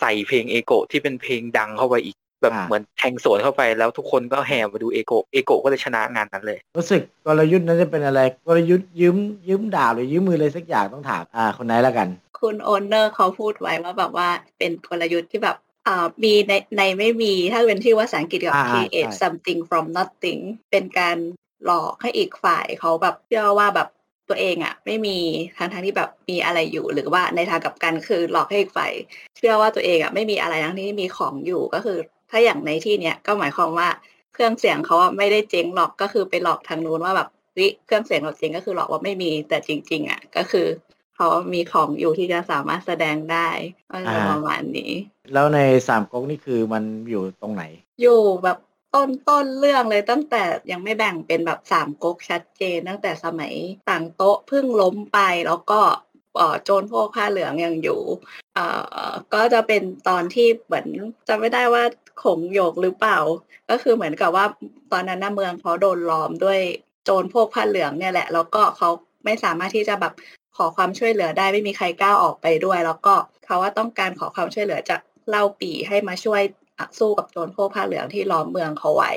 ใส่เพลงเอโกที่เป็นเพลงดังเข้าไปอีกแบบอ่าเหมือนแทงสวนเข้าไปแล้วทุกคนก็แห่มาดูเอโกเอโกก็เลยชนะงานนั้นเลย รู้สึกกลยุทธ์นั้นจะเป็นอะไรกลยุทธ์ยืมยืมดาบหรือยืมมืออะไรสักอย่างต้องถามอ่าคนไหนละกัน คุณโอนเนอร์เขาพูดไว้ว่าแบบว่าเป็นกลยุทธ์ที่แบบ อ่ามีในในไม่มีถ้าเป็นชื่อว่าภาษาอังกฤษกับอ่า create ใช่ something from nothing เป็นการหลอกให้อีกฝ่ายเขาแบบเชื่อว่าแบบตัวเองอะ ไม่มีทางทางๆที่แบบมีอะไรอยู่ หรือว่าในทางกลับกันคือหลอกให้อีกฝ่ายเชื่อว่าตัวเองอะไม่มีอะไรทั้งที่มีของอยู่ก็คือ ถ้าอย่างในที่เนี้ยก็หมายความว่าเครื่องเสียงเขาอะไม่ได้เจ๊งหรอกก็คือไปหลอกทางนู้นว่าแบบวิเครื่องเสียงเราเจ๊งก็คือหลอกว่าไม่มีแต่จริง ๆอะก็คือ เขามีของอยู่ที่จะสามารถแสดงได้ก็จะอ่าประมาณนี้ แล้วในสามก๊กนี่คือมันอยู่ตรงไหน อยู่แบบต้นต้นเรื่องเลยตั้งแต่ยังไม่แบ่งเป็นแบบสามก๊กชัดเจน ตั้งแต่สมัยต่างโต๊ะเพิ่งล้มไปแล้วก็เอ่อโจรพวกผ้าเหลืองยังอยู่เอ่อก็จะเป็นตอนที่เหมือนจำไม่ได้ว่าขงโยกหรือเปล่า ก็คือเหมือนกับว่าตอนนั้นหน้าเมืองเขาโดนล้อมด้วยโจรพวกผ้าเหลืองเนี่ยแหละ แล้วก็เขาไม่สามารถที่จะแบบข อความช่วยเหลือได้ไม่มีใครกล้าออกไปด้วย แล้วก็เขาว่าต้องการขอความช่วยเหลือจากเล่าปีให้มาช่วยสู้กับโจรพวกผ้าเหลืองที่ล้อมเมืองเขาไว้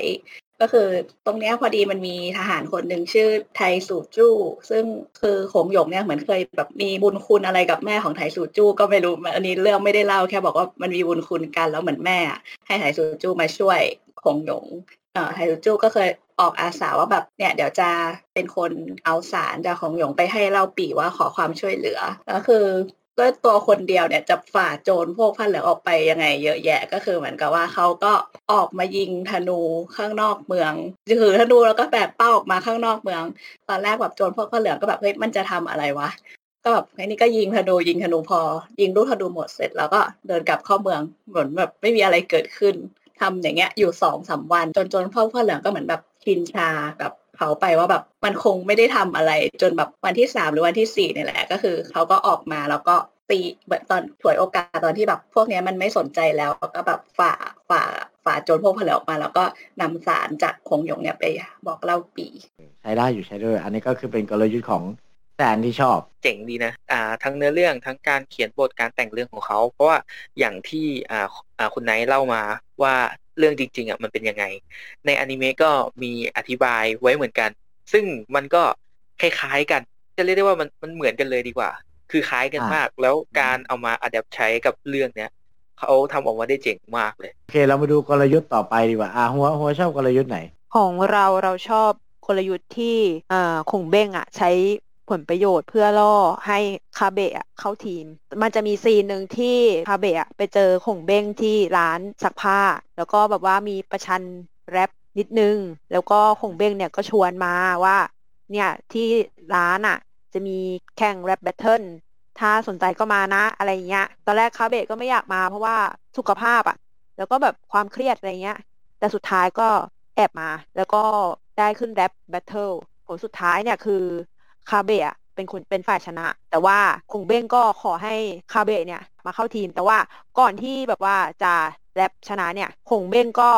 ก็คือตรงเนี้ยพอดีมันมีทหารคนหนึ่งชื่อไทสูจู้ซึ่งคือหงหยกเนี่ยเหมือนเคยแบบมีบุญคุณอะไรกับแม่ของไทสูจู้ก็ไม่รู้อันนี้เรื่องไม่ได้เล่าแค่บอกว่ามันมีบุญคุณกันแล้วเหมือนแม่ ให้ไทสูจู้มาช่วยหงหยง ไทสูจูก็เคยออกอาสาว่าแบบเนี่ยเดี๋ยวจะเป็นคนเอาสารจากของหยงไปให้เล่าปีว่าขอความช่วยเหลือแล้วคือด้วยตัวคนเดียวเนี่ยจะฝ่าโจรพวกผ้าเหลืองออกไปยังไงเยอะแยะก็คือเหมือนกับว่าเขาก็ออกมายิงธนูข้างนอกเมืองถือธนูแล้วก็แบกเป้าออกมาข้างนอกเมือง ตอนแรกแบบโจรพวกผ้าเหลืองก็แบบเฮ้ยมันจะทำอะไรวะก็แบบไอ้นี่ก็ยิงธนูยิงธนูพอ ยิงลูกธนูหมดเสร็จแล้วก็เดินกลับเข้าเมืองเหมือนแบบไม่มีอะไรเกิดขึ้น ทำอย่างเงี้ยอยู่สองสามวันจนจนพ่อผ้าเหลืองก็เหมือนแบบชินชากับเขาไปว่าแบบมันคงไม่ได้ทำอะไร จนแบบวันที่สามหรือวันที่สี่เนี่ยแหละ ก็คือเขาก็ออกมาแล้วก็ตีแบบตอนถวยโอกาสตอนที่แบบพวกนี้มันไม่สนใจแล้วก็แบบฝ่าฝ่าฝ่าโจรพวกผ้หลืองออกมา แล้วก็นำสารจากคงหยงเนี่ยไปบอกเล่าปี ใช้ได้อยู่ใช้ด้วย อันนี้ก็คือเป็นกลยุทธ์ของ แซนที่ชอบเจ๋งดีนะอ่าทั้งเนื้อเรื่องทั้งการเขียนบทการแต่งเรื่องของเขา เพราะว่าอย่างที่อ่าอ่าคุณไนท์เล่ามาว่าเรื่องจริงๆอะมันเป็นยังไง ในอนิเมะก็มีอธิบายไว้เหมือนกัน ซึ่งมันก็คล้ายๆกัน จะเรียกได้ว่ามันมันเหมือนกันเลยดีกว่า คือคล้ายกันอ่ามมาก แล้วการเอามาอัดแอปใช้กับเรื่องเนี้ยเขาทำออกมาได้เจ๋งมากเลย โอเค เรามาดูกลยุทธ์ต่อไปดีกว่าอ่าหัวหัวชอบกลยุทธ์ไหน ของเราเราชอบกลยุทธ์ที่เอ่อคงเบ้งอะ ใช้ ผลประโยชน์เพื่อล่อให้คาเบะเข้าทีม มันจะมีซีนหนึ่งที่คาเบะไปเจอคงเบ้งที่ร้านซักผ้า แล้วก็แบบว่ามีประชันแรปนิดนึง แล้วก็ขงเบ้งเนี่ยก็ชวนมาว่าเนี่ยที่ร้านอะ จะมีแข่ง rap battle ถ้าสนใจก็มานะอะไรเงี้ย ตอนแรกคาเบะก็ไม่อยากมาเพราะว่าสุขภาพอะ แล้วก็แบบความเครียดอะไรเงี้ย แต่สุดท้ายก็แอบมา แล้วก็ได้ขึ้น rap battle ผลสุดท้ายเนี่ยคือ คาเบะเป็นคนเป็นฝ่ายชนะ แต่ว่าขงเบ้งก็ขอให้คาเบะเนี่ยมาเข้าทีม แต่ว่าก่อนที่แบบว่าจะแรปชนะเนี่ยขงเบ้งก็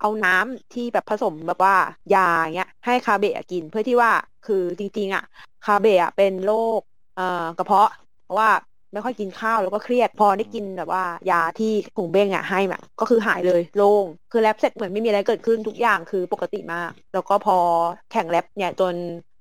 เอาน้ำที่แบบผสมแบบว่ายาเงี้ยให้คาเบะกินเพื่อที่ว่าคือจริงๆอะคาเบะเป็นโรคเอ่อกระเพาะเพราะว่าไม่ค่อยกินข้าวแล้วก็เครียดพอได้กินแบบว่า ยาที่ขงเบ้งอะให้แบบก็คือหายเลยโล่งคือแรปเสร็จเหมือนไม่มีอะไรเกิดขึ้นทุกอย่างคือปกติมาก แล้วก็พอแข่งแรปเนี่ยจน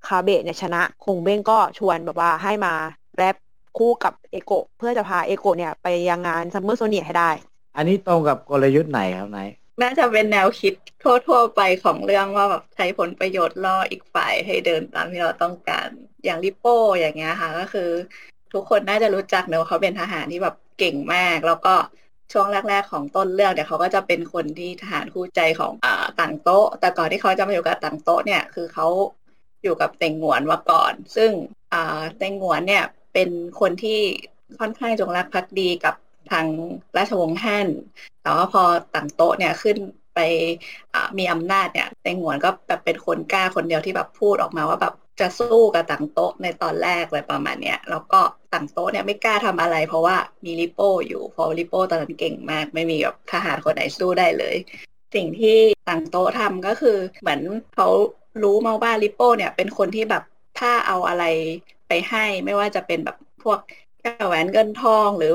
คาเบะเนี่ยชนะขงเบ้งก็ชวนแบบว่าให้มาแรปคู่กับเอโกะเพื่อจะพาเอโกะเนี่ยไปยังงานซัมเมอร์โซเนียให้ได้ อันนี้ตรงกับกลยุทธ์ไหนครับไหนน่าจะเป็นแนวคิดทั่ว ๆ ไปของเรื่องว่าแบบใช้ผลประโยชน์ล่ออีกฝ่ายให้เดินตามที่เราต้องการ อย่างลิโป้อย่างเงี้ยค่ะ ก็คือ ทุกคนน่าจะรู้จักเนอะเขาเป็นทหารที่แบบเก่งมาก แล้วก็ช่วงแรก ๆ ของต้นเรื่องเนี่ยเขาก็จะเป็นคนที่ทหารคู่ใจของอ่าตั๋งโต๊ะ แต่ก่อนที่เขาจะมาอยู่กับตั๋งโต๊ะเนี่ย คือเขา อยู่กับเต็งหงวนมาก่อน ซึ่งเต็งหงวนเนี่ยเป็นคนที่ค่อนข้างจงรักภักดีกับทางราชวงศ์แฮั่นแต่ว่าพอต่างโต๊ะเนี่ยขึ้นไปมีอำนาจเนี่ยเต็งหวนก็แบบเป็นคนกล้าคนเดียวที่แบบพูดออกมาว่าแบบจะสู้กับต่างโต๊ะในตอนแรกอะไรประมาณเนี้ยแล้วก็ต่างโต๊ะเนี่ยไม่กล้าทำอะไร เพราะว่ามีลิโป้อยู่เพราะลิโป้ตอนนั้นเก่งมาก ไม่มีแบบทหารคนไหนสู้ได้เลย สิ่งที่ต่างโต๊ะทำก็คือเหมือนเขา รู้มาว่าลิปโป้เนี่ย เป็นคนที่แบบถ้าเอาอะไรไปให้ไม่ว่าจะเป็นแบบพวกแก้วแหวนเงินทองหรือ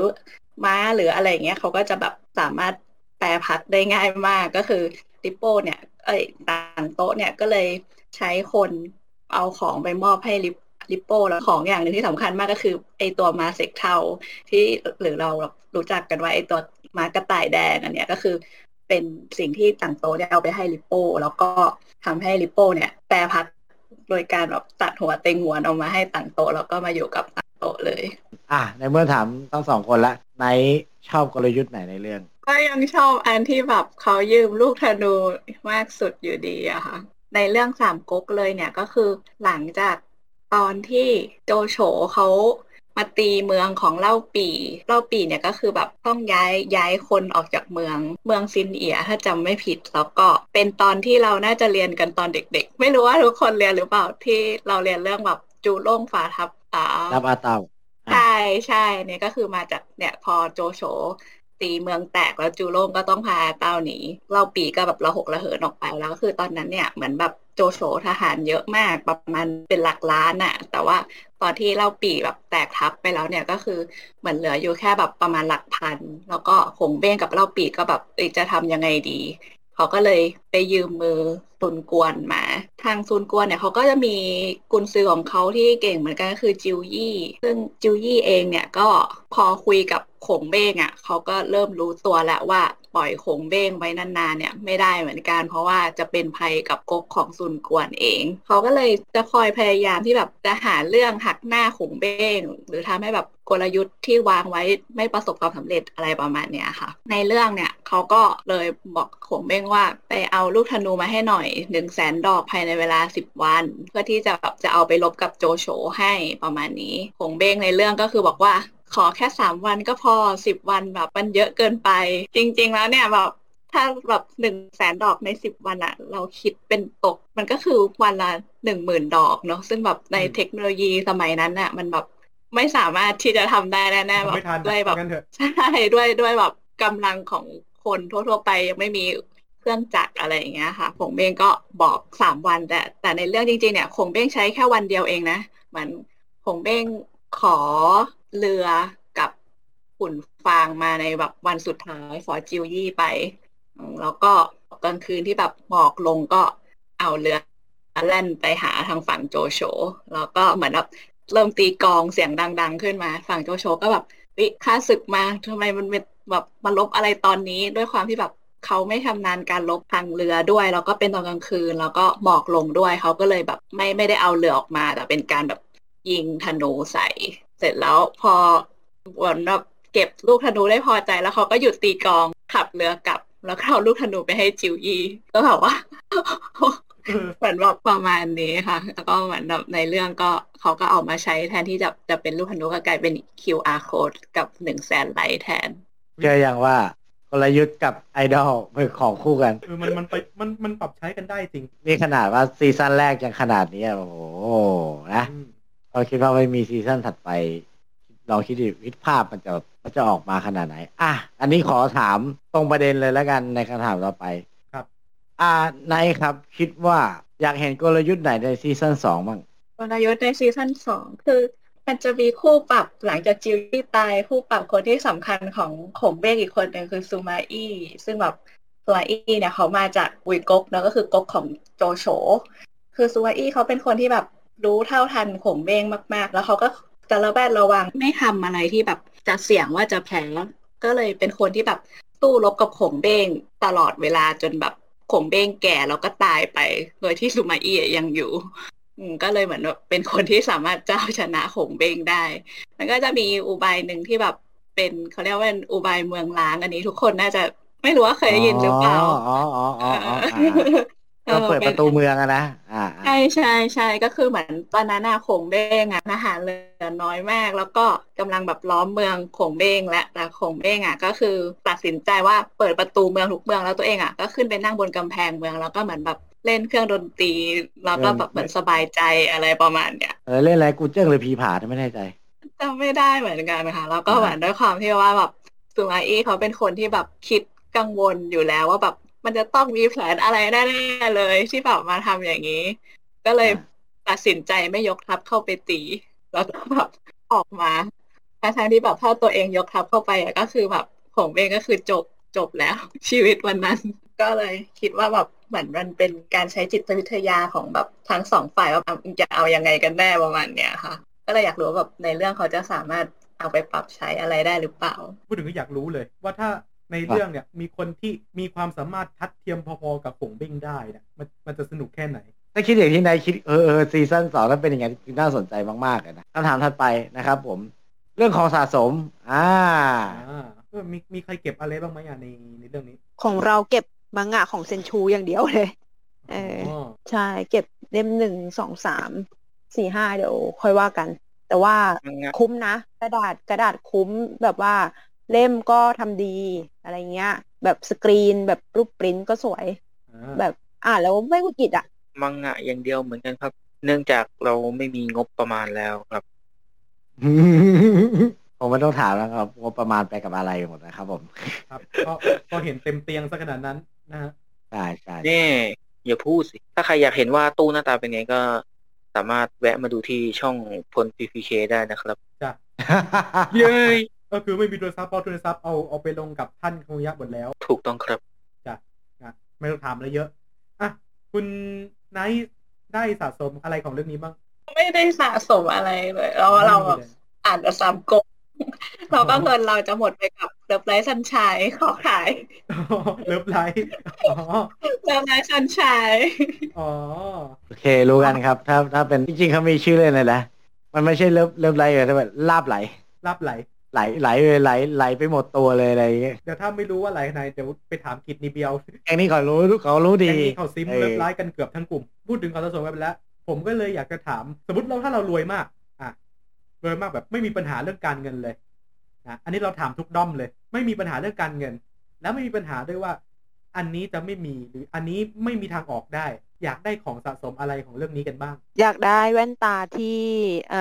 ม้าหรืออะไรอย่างเงี้ยเขาก็จะแบบสามารถแปลพักได้ง่ายมากก็คือลิปโป้เนี่ย เอ้ยต่างโต๊ะเนี่ยก็เลยใช้คนเอาของไปมอบให้ลิปลิปโป้แล้วของอย่างหนึ่งที่สำคัญมากก็คือไอตัวมาเซ็กเทาที่หรือเรารู้จักกันว่าไอตัวม้ากระต่ายแดงอันเนี้ยก็คือ เป็นสิ่งที่ต่างโต๊ะเนี่ยเอาไปให้ลิปโป้แล้วก็ทำให้ลิปโป้เนี่ย แปลพักโดยการแบบตัดหัวเต็งหัวเอามาให้ต่างโต๊ะแล้วก็มาอยู่กับต่างโต๊ะเลย อะในเมื่อถามทั้งสองคนละไนท์ชอบกลยุทธ์ไหนในเรื่อง ก็ยังชอบอันที่แบบเขายืมลูกธนูมากสุดอยู่ดีอะค่ะ ในเรื่องสามก๊กเลยเนี่ยก็คือหลังจากตอนที่โจโฉเขา มาตีเมืองของเล่าปีเล่าปีเนี่ยก็คือแบบต้องย้ายย้ายคนออกจากเมือง เมืองซินเอียถ้าจำไม่ผิดแล้วก็เป็นตอนที่เราน่าจะเรียนกันตอนเด็ก ๆ ไม่รู้ว่าทุกคนเรียนหรือเปล่าที่เราเรียนเรื่องแบบจูโล่งฝาทับอ่ารับอาเตาใช่ใช่เนี่ยก็คือมาจากเนี่ยพอโจโฉ ตีเมืองแตกแล้วจูโร่ก็ต้องพาเต้าหนีเล่าปีก็แบบระหกระเหินออกไปแล้วก็คือตอนนั้นเนี่ยเหมือนแบบโจโฉทหารเยอะมากประมาณเป็นหลักล้านอะแต่ว่าตอนที่เล่าปีแบบแตกทับไปแล้วเนี่ยก็คือเหมือนเหลืออยู่แค่แบบประมาณหลักพัน แล้วก็หงเบ้งกับเล่าปีก็แบบจะทำยังไงดี เขาก็เลยไปยืมมือซุนกวนมา ทางซุนกวนเนี่ยเขาก็จะมีกุนซือของเขาที่เก่งเหมือนกันก็คือจิวยี่ ซึ่งจิวยี่เองเนี่ยก็พอคุยกับขงเบ้งอะเขาก็เริ่มรู้ตัวแล้วว่าปล่อยขงเบ้งไว้นานๆเนี่ยไม่ได้เหมือนกัน เพราะว่าจะเป็นภัยกับก๊กของซุนกวนเอง เขาก็เลยจะคอยพยายามที่แบบจะหาเรื่องหักหน้าขงเบ้ง หรือทำให้แบบ กลยุทธ์ที่วางไว้ไม่ประสบความสำเร็จอะไรประมาณเนี้ยค่ะ ในเรื่องเนี่ยเขาก็เลยบอกขงเบ้งว่าไปเอาลูกธนูมาให้หน่อยหนึ่งแสนดอกภายในเวลาสิบวัน เพื่อที่จะแบบจะเอาไปลบกับโจโฉให้ประมาณนี้ขงเบ้งในเรื่องก็คือบอกว่าขอแค่สามวันก็พอสิบวันแบบมันเยอะเกินไป จริง ๆ แล้วเนี่ยแบบถ้าแบบหนึ่งแสนดอกในสิบวันอะเราคิดเป็นตก มันก็คือวันละหนึ่งหมื่นดอกเนาะซึ่งแบบในเทคโนโลยีสมัยนั้นอะมันแบบ ไม่สามารถที่จะทำได้แน่ๆแบบไม่ทันด้วยแบบว่างั้นเถอะใช่ด้วยด้วยแบบกำลังของคนทั่วๆไปยังไม่มีเครื่องจักรอะไรอย่างเงี้ยค่ะคงเบ้งก็บอกสามวันแต่ แต่ในเรื่องจริงๆเนี่ยคงเบ้งใช้แค่วันเดียวเองนะเหมือนคงเบ้งขอเรือกับขุนฟางมาในแบบวันสุดท้ายขอจิวยี่ไปอืมแล้วก็กลางคืนที่แบบหมอกลงก็เอาเรือแล่นไปหาทางฝั่งโจโฉแล้วก็เหมือนแบบ เริ่มตีกองเสียงดัง ๆ ขึ้นมา ฝั่งโจโฉก็แบบวิข้าศึกมาทำไมมันเป็นแบบมาลบอะไรตอนนี้ด้วยความที่แบบเขาไม่ชำนาญการลบทางเรือด้วย แล้วก็เป็นตอนกลางคืน แล้วก็หมอกลงด้วยเขาก็เลยแบบไม่ไม่ได้เอาเรือออกมา แต่เป็นการแบบยิงธนูใส่ เสร็จแล้วพอเหมือนแบบเก็บลูกธนูได้พอใจแล้วเขาก็หยุดตีกองขับเรือกลับ แล้วเอาลูกธนูไปให้จิวยีก็แบบว่า เหมือนแบบประมาณนี้ค่ะ แล้วก็เหมือนแบบในเรื่องก็เขาก็เอามาใช้แทนที่จะจะเป็นลูกธนูก็กลายเป็น QR code กับหนึ่งแสนไลท์แทนเชื่ออย่างว่ากลยุทธ์กับไอดอลเป็นของคู่กันเออมันมันไปมันมันปรับใช้กันได้จริงนี่ขนาดว่าซีซั่นแรกยังขนาดนี้อะโอ้โหนะเราคิดว่าไม่มี season ถัดไปลองคิดดิวิภาพมันจะมันจะออกมาขนาดไหน อะ อันนี้ขอถามตรงประเด็นเลยแล้วกันในคำถามต่อไปครับ อ่าไนท์ครับ คิดว่าอยากเห็นกลยุทธ์ไหนใน season สองบ้างกลยุทธ์ใน season สองคือ มันจะมีคู่ปรับหลังจากจิวยี่ตายคู่ปรับคนที่สำคัญของขงเบ้งอีกคนหนึ่งคือสุมาอี้ซึ่งแบบสุมาอี้เนี่ยเขามาจากวุยก๊กเนอะก็คือก๊กของโจโฉคือซูมาอี้เขาเป็นคนที่แบบรู้เท่าทันขงเบงมาก ๆ แล้วเขาก็จะระแวดระวังไม่ทำอะไรที่แบบจะเสี่ยงว่าจะแพ้ก็เลยเป็นคนที่แบบสู้รบกับขงเบงตลอดเวลาจนแบบ ขงเบ้งแก่แล้วก็ตายไป โดยที่ซูมาอี้ยังอยู่ก็เลยเหมือนแบบเป็นคนที่สามารถเจ้าชนะขงเบงได้ มันก็จะมีอุบายหนึ่งที่แบบเป็นเขาเรียกว่าเป็นอุบายเมืองล้างอันนี้ทุกคนน่าจะไม่รู้ว่าเคยได้ยินหรือเปล่า อ๋ออ๋ออ๋ออ๋ออ๋อก็เปิดประตูเมืองอะนะอ่าอ่าใช่ใช่ใช่ก็คือเหมือนตอนนั้นน่ะขงเบ้งอะทหารเรือน้อยมาก แล้วก็กำลังแบบล้อมเมืองขงเบ้งและแต่ขงเบ้งอะก็คือตัดสินใจว่าเปิดประตูเมืองทุกเมืองแล้วตัวเองอะก็ขึ้นไปนั่งบนกำแพงเมืองแล้วก็เหมือนแบบเล่นเครื่องดนตรีแล้วก็แบบเหมือนสบายใจอะไรประมาณเนี้ยเออเล่นอะไรกูเจิ้งหรือผีผาไม่แน่ใจจำไม่ได้เหมือนกันนะคะแล้วก็เหมือนด้วยความที่ว่าแบบซูมาอี้เขาเป็นคนที่แบบคิดกังวลอยู่แล้วว่าแบบ มันจะต้องมีแผนอะไรแน่ๆเลย ที่แบบมาทำอย่างนี้ ก็เลยตัดสินใจไม่ยกทัพเข้าไปตีแล้วก็แบบออกมาทั้งๆที่แบบถ้าตัวเองยกทัพเข้าไปอะก็คือแบบผมเองก็คือจบจบแล้ว ชีวิตวันนั้น ก็เลยคิดว่าแบบเหมือนมันเป็นการใช้จิตวิทยาของแบบทั้งสองฝ่ายว่าจะเอายังไงกันแน่ประมาณเนี้ยค่ะ ก็เลยอยากรู้ว่าแบบในเรื่องเขาจะสามารถเอาไปปรับใช้อะไรได้หรือเปล่า พูดถึงก็อยากรู้เลย ว่าถ้า ในเรื่องเนี่ยมีคนที่มีความสามารถทัดเทียมพอๆกับผงเบ้งได้เนี่ยมันมันจะสนุกแค่ไหน ถ้าคิดอย่างที่นายคิดเออเออซีซั่นสองถ้าเป็นอย่างนั้นคือน่าสนใจมากๆเลยนะคำถามถัดไปนะครับ ผม เรื่องของสะสม อ่าอ่าเออมีมีใครเก็บอะไรบ้างไหมอะในในเรื่องนี้ ของเราเก็บมังงะของเซนชูอย่างเดียวเลย เอออ๋อใช่เก็บเล่มหนึ่งสองสามสี่ห้าเดี๋ยวค่อยว่ากัน แต่ว่ามังงะคุ้มนะ กระดาษกระดาษคุ้มแบบว่า เล่มก็ทำดีอะไรเงี้ย แบบสกรีนแบบรูปปริ้นท์ก็สวยอ่าแบบอ่านแล้วไม่หงุดหงิดอะ มังงะอย่างเดียวเหมือนกันครับ เนื่องจากเราไม่มีงบประมาณแล้วครับผมไม่ต้องถามแล้วครับงบประมาณไปกับอะไรหมดนะครับ ผม ครับก็ก็เห็นเต็มเตียงซะขนาดนั้นนะฮะใช่ใช่แน่อย่าพูดสิ ถ้าใครอยากเห็นว่าตู้หน้าตาเป็นไงก็สามารถแวะมาดูที่ช่องพล PPK ได้นะครับจ้ะเย้ย ก็คือไม่มีโทรศัพท์เพราะโทรศัพท์เอาเอาไปลงกับท่านคงยะหมดแล้ว ถูกต้องครับจ้ะนะไม่ต้องถามอะไรเยอะอะคุณไนท์ได้สะสมอะไรของเรื่องนี้บ้าง ไม่ได้สะสมอะไรเลยแล้วเราแบบอ่านแต่สามก๊กเราก็เงินเราจะหมดไปกับเลิฟไลท์ซันชายขอขายเลิฟไลท์อ๋อเลิฟไลท์ซันชายอ๋อโอเค รู้กันครับ ถ้าถ้าเป็นจริงๆเขามีชื่อเล่นเลยนะมันไม่ใช่เลิฟเลิฟไหลเลยแต่แบบลาบไหลรับไหล ไหลไหลเลยไหลไหลไปหมดตัวเลยอะไรอย่างเงี้ยเดี๋ยวถ้าไม่รู้ว่าไหลไหนเดี๋ยวไปถามกิจนีเบียวแองนี้เขารู้เขารู้อดีย่างนี้เขาซิมเออเลิฟไลท์กันเกือบทั้งกลุ่ม พูดถึงความสะสมกันไปแล้ว ผมก็เลยอยากจะถาม สมมติเราถ้าเรารวยมาก อะรวยมากแบบไม่มีปัญหาเรื่องการเงินเลยนะอันนี้เราถามทุกด้อมเลย ไม่มีปัญหาเรื่องการเงิน แล้วไม่มีปัญหาด้วยว่า อันนี้จะไม่มีหรืออันนี้ไม่มีทางออกได้ อยากได้ของสะสมอะไรของเรื่องนี้กันบ้าง อยากได้แว่นตาที่เอ่อ